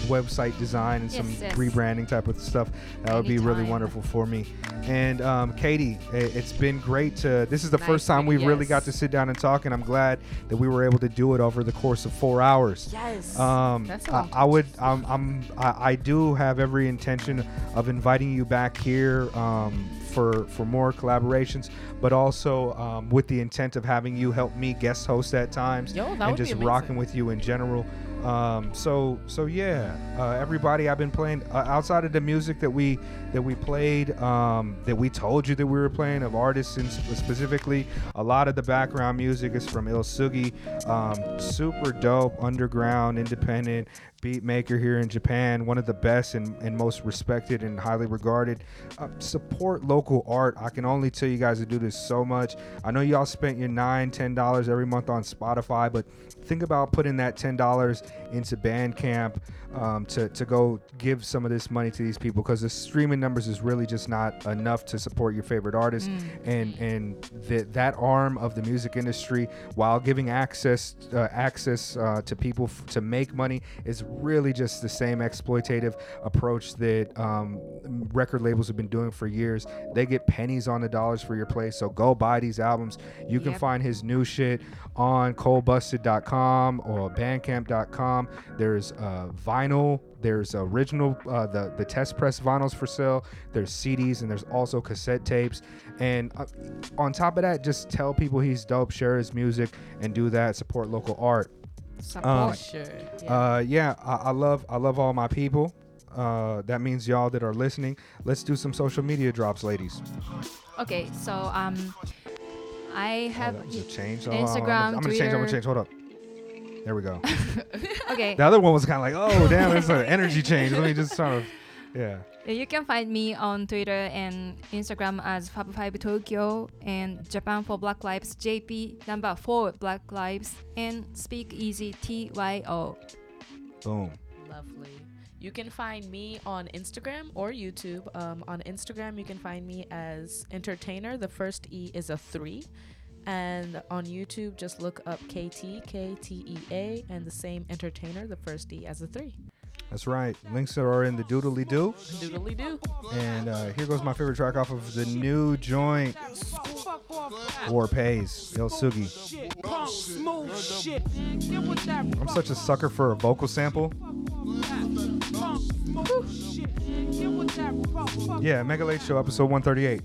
website design and some Yes, yes. rebranding type of stuff. That would be really wonderful for me. And um, katie it's been great to this is the Nice first time we meeting- really got to sit down and talk and i'm glad that we were able to do it over the course of four hours. Yes. um, That's I, I would I'm, I'm I, I do have every intention of inviting you back here um, for for more collaborations but also um, with the intent of having you help me guest host at times Yo, and just rocking with you in general. Um, so so yeah uh, everybody I've been playing uh, outside of the music that we that we played um, that we told you that we were playing of artists and specifically a lot of the background music is from Il Sugi um, super dope underground independent beat maker here in Japan one of the best and, and most respected and highly regarded uh, support local art. I can only tell you guys to do this so much. I know y'all spent your nine, ten dollars every month on Spotify, but think about putting that ten dollars into Bandcamp um, to to go give some of this money to these people because the streaming numbers is really just not enough to support your favorite artist Mm. and and that that arm of the music industry while giving access uh, access uh, to people f- to make money is really just the same exploitative approach that um, record labels have been doing for years they get pennies on the dollars for your play so go buy these albums you can Yep. find his new shit on colebusted.com or bandcamp.com there's uh, vinyl there's original uh, the the test press vinyls for sale. There's cds and there's also cassette tapes. And uh, on top of that just tell people he's dope share his music and do that support local art. Support. Sure, uh yeah I, I love i love all my people. Uh that means y'all that are listening. Let's do some social media drops ladies. Okay, so um, I have that was a change. Hold on, hold on. Instagram, I'm gonna change. I'm gonna change. Hold up. There we go. (laughs) okay. The other one was kind of like, oh damn, it's an energy change. Let me just sort of, yeah. You can find me on Twitter and Instagram as Fab5 Tokyo and Japan for Black Lives JP number four Black Lives and Speak Easy TYO. Boom. Lovely. You can find me on Instagram or YouTube. Um, on Instagram, you can find me as entertainer. The first E is a three. And on YouTube, just look up KT, K T E A, and the same entertainer, the first E as a three. That's right. Links are in the doodly doo. Doodly doo. And uh, here goes my favorite track off of the new joint, War Pays, Il Sugi. I'm such a sucker for a vocal sample. Yeah, Mega Late Show, episode 138.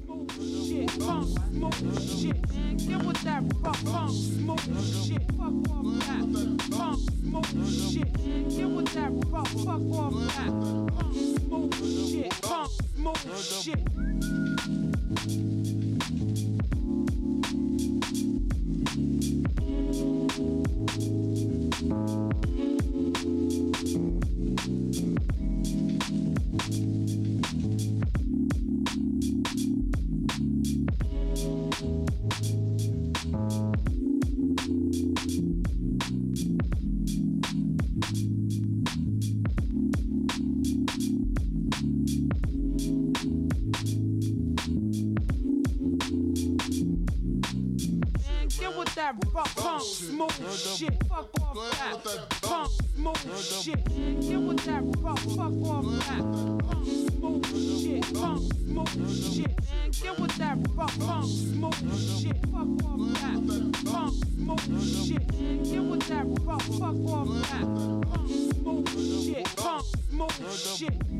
Punk smoke shit. Fuck off that punk smoke shit. Get with that fuck fuck off that punk smoke shit. Punk smoke shit. Get with that punk smoke shit. Fuck off that punk smoke shit. Get with that fuck fuck off that punk smoke shit. Punk smoke shit.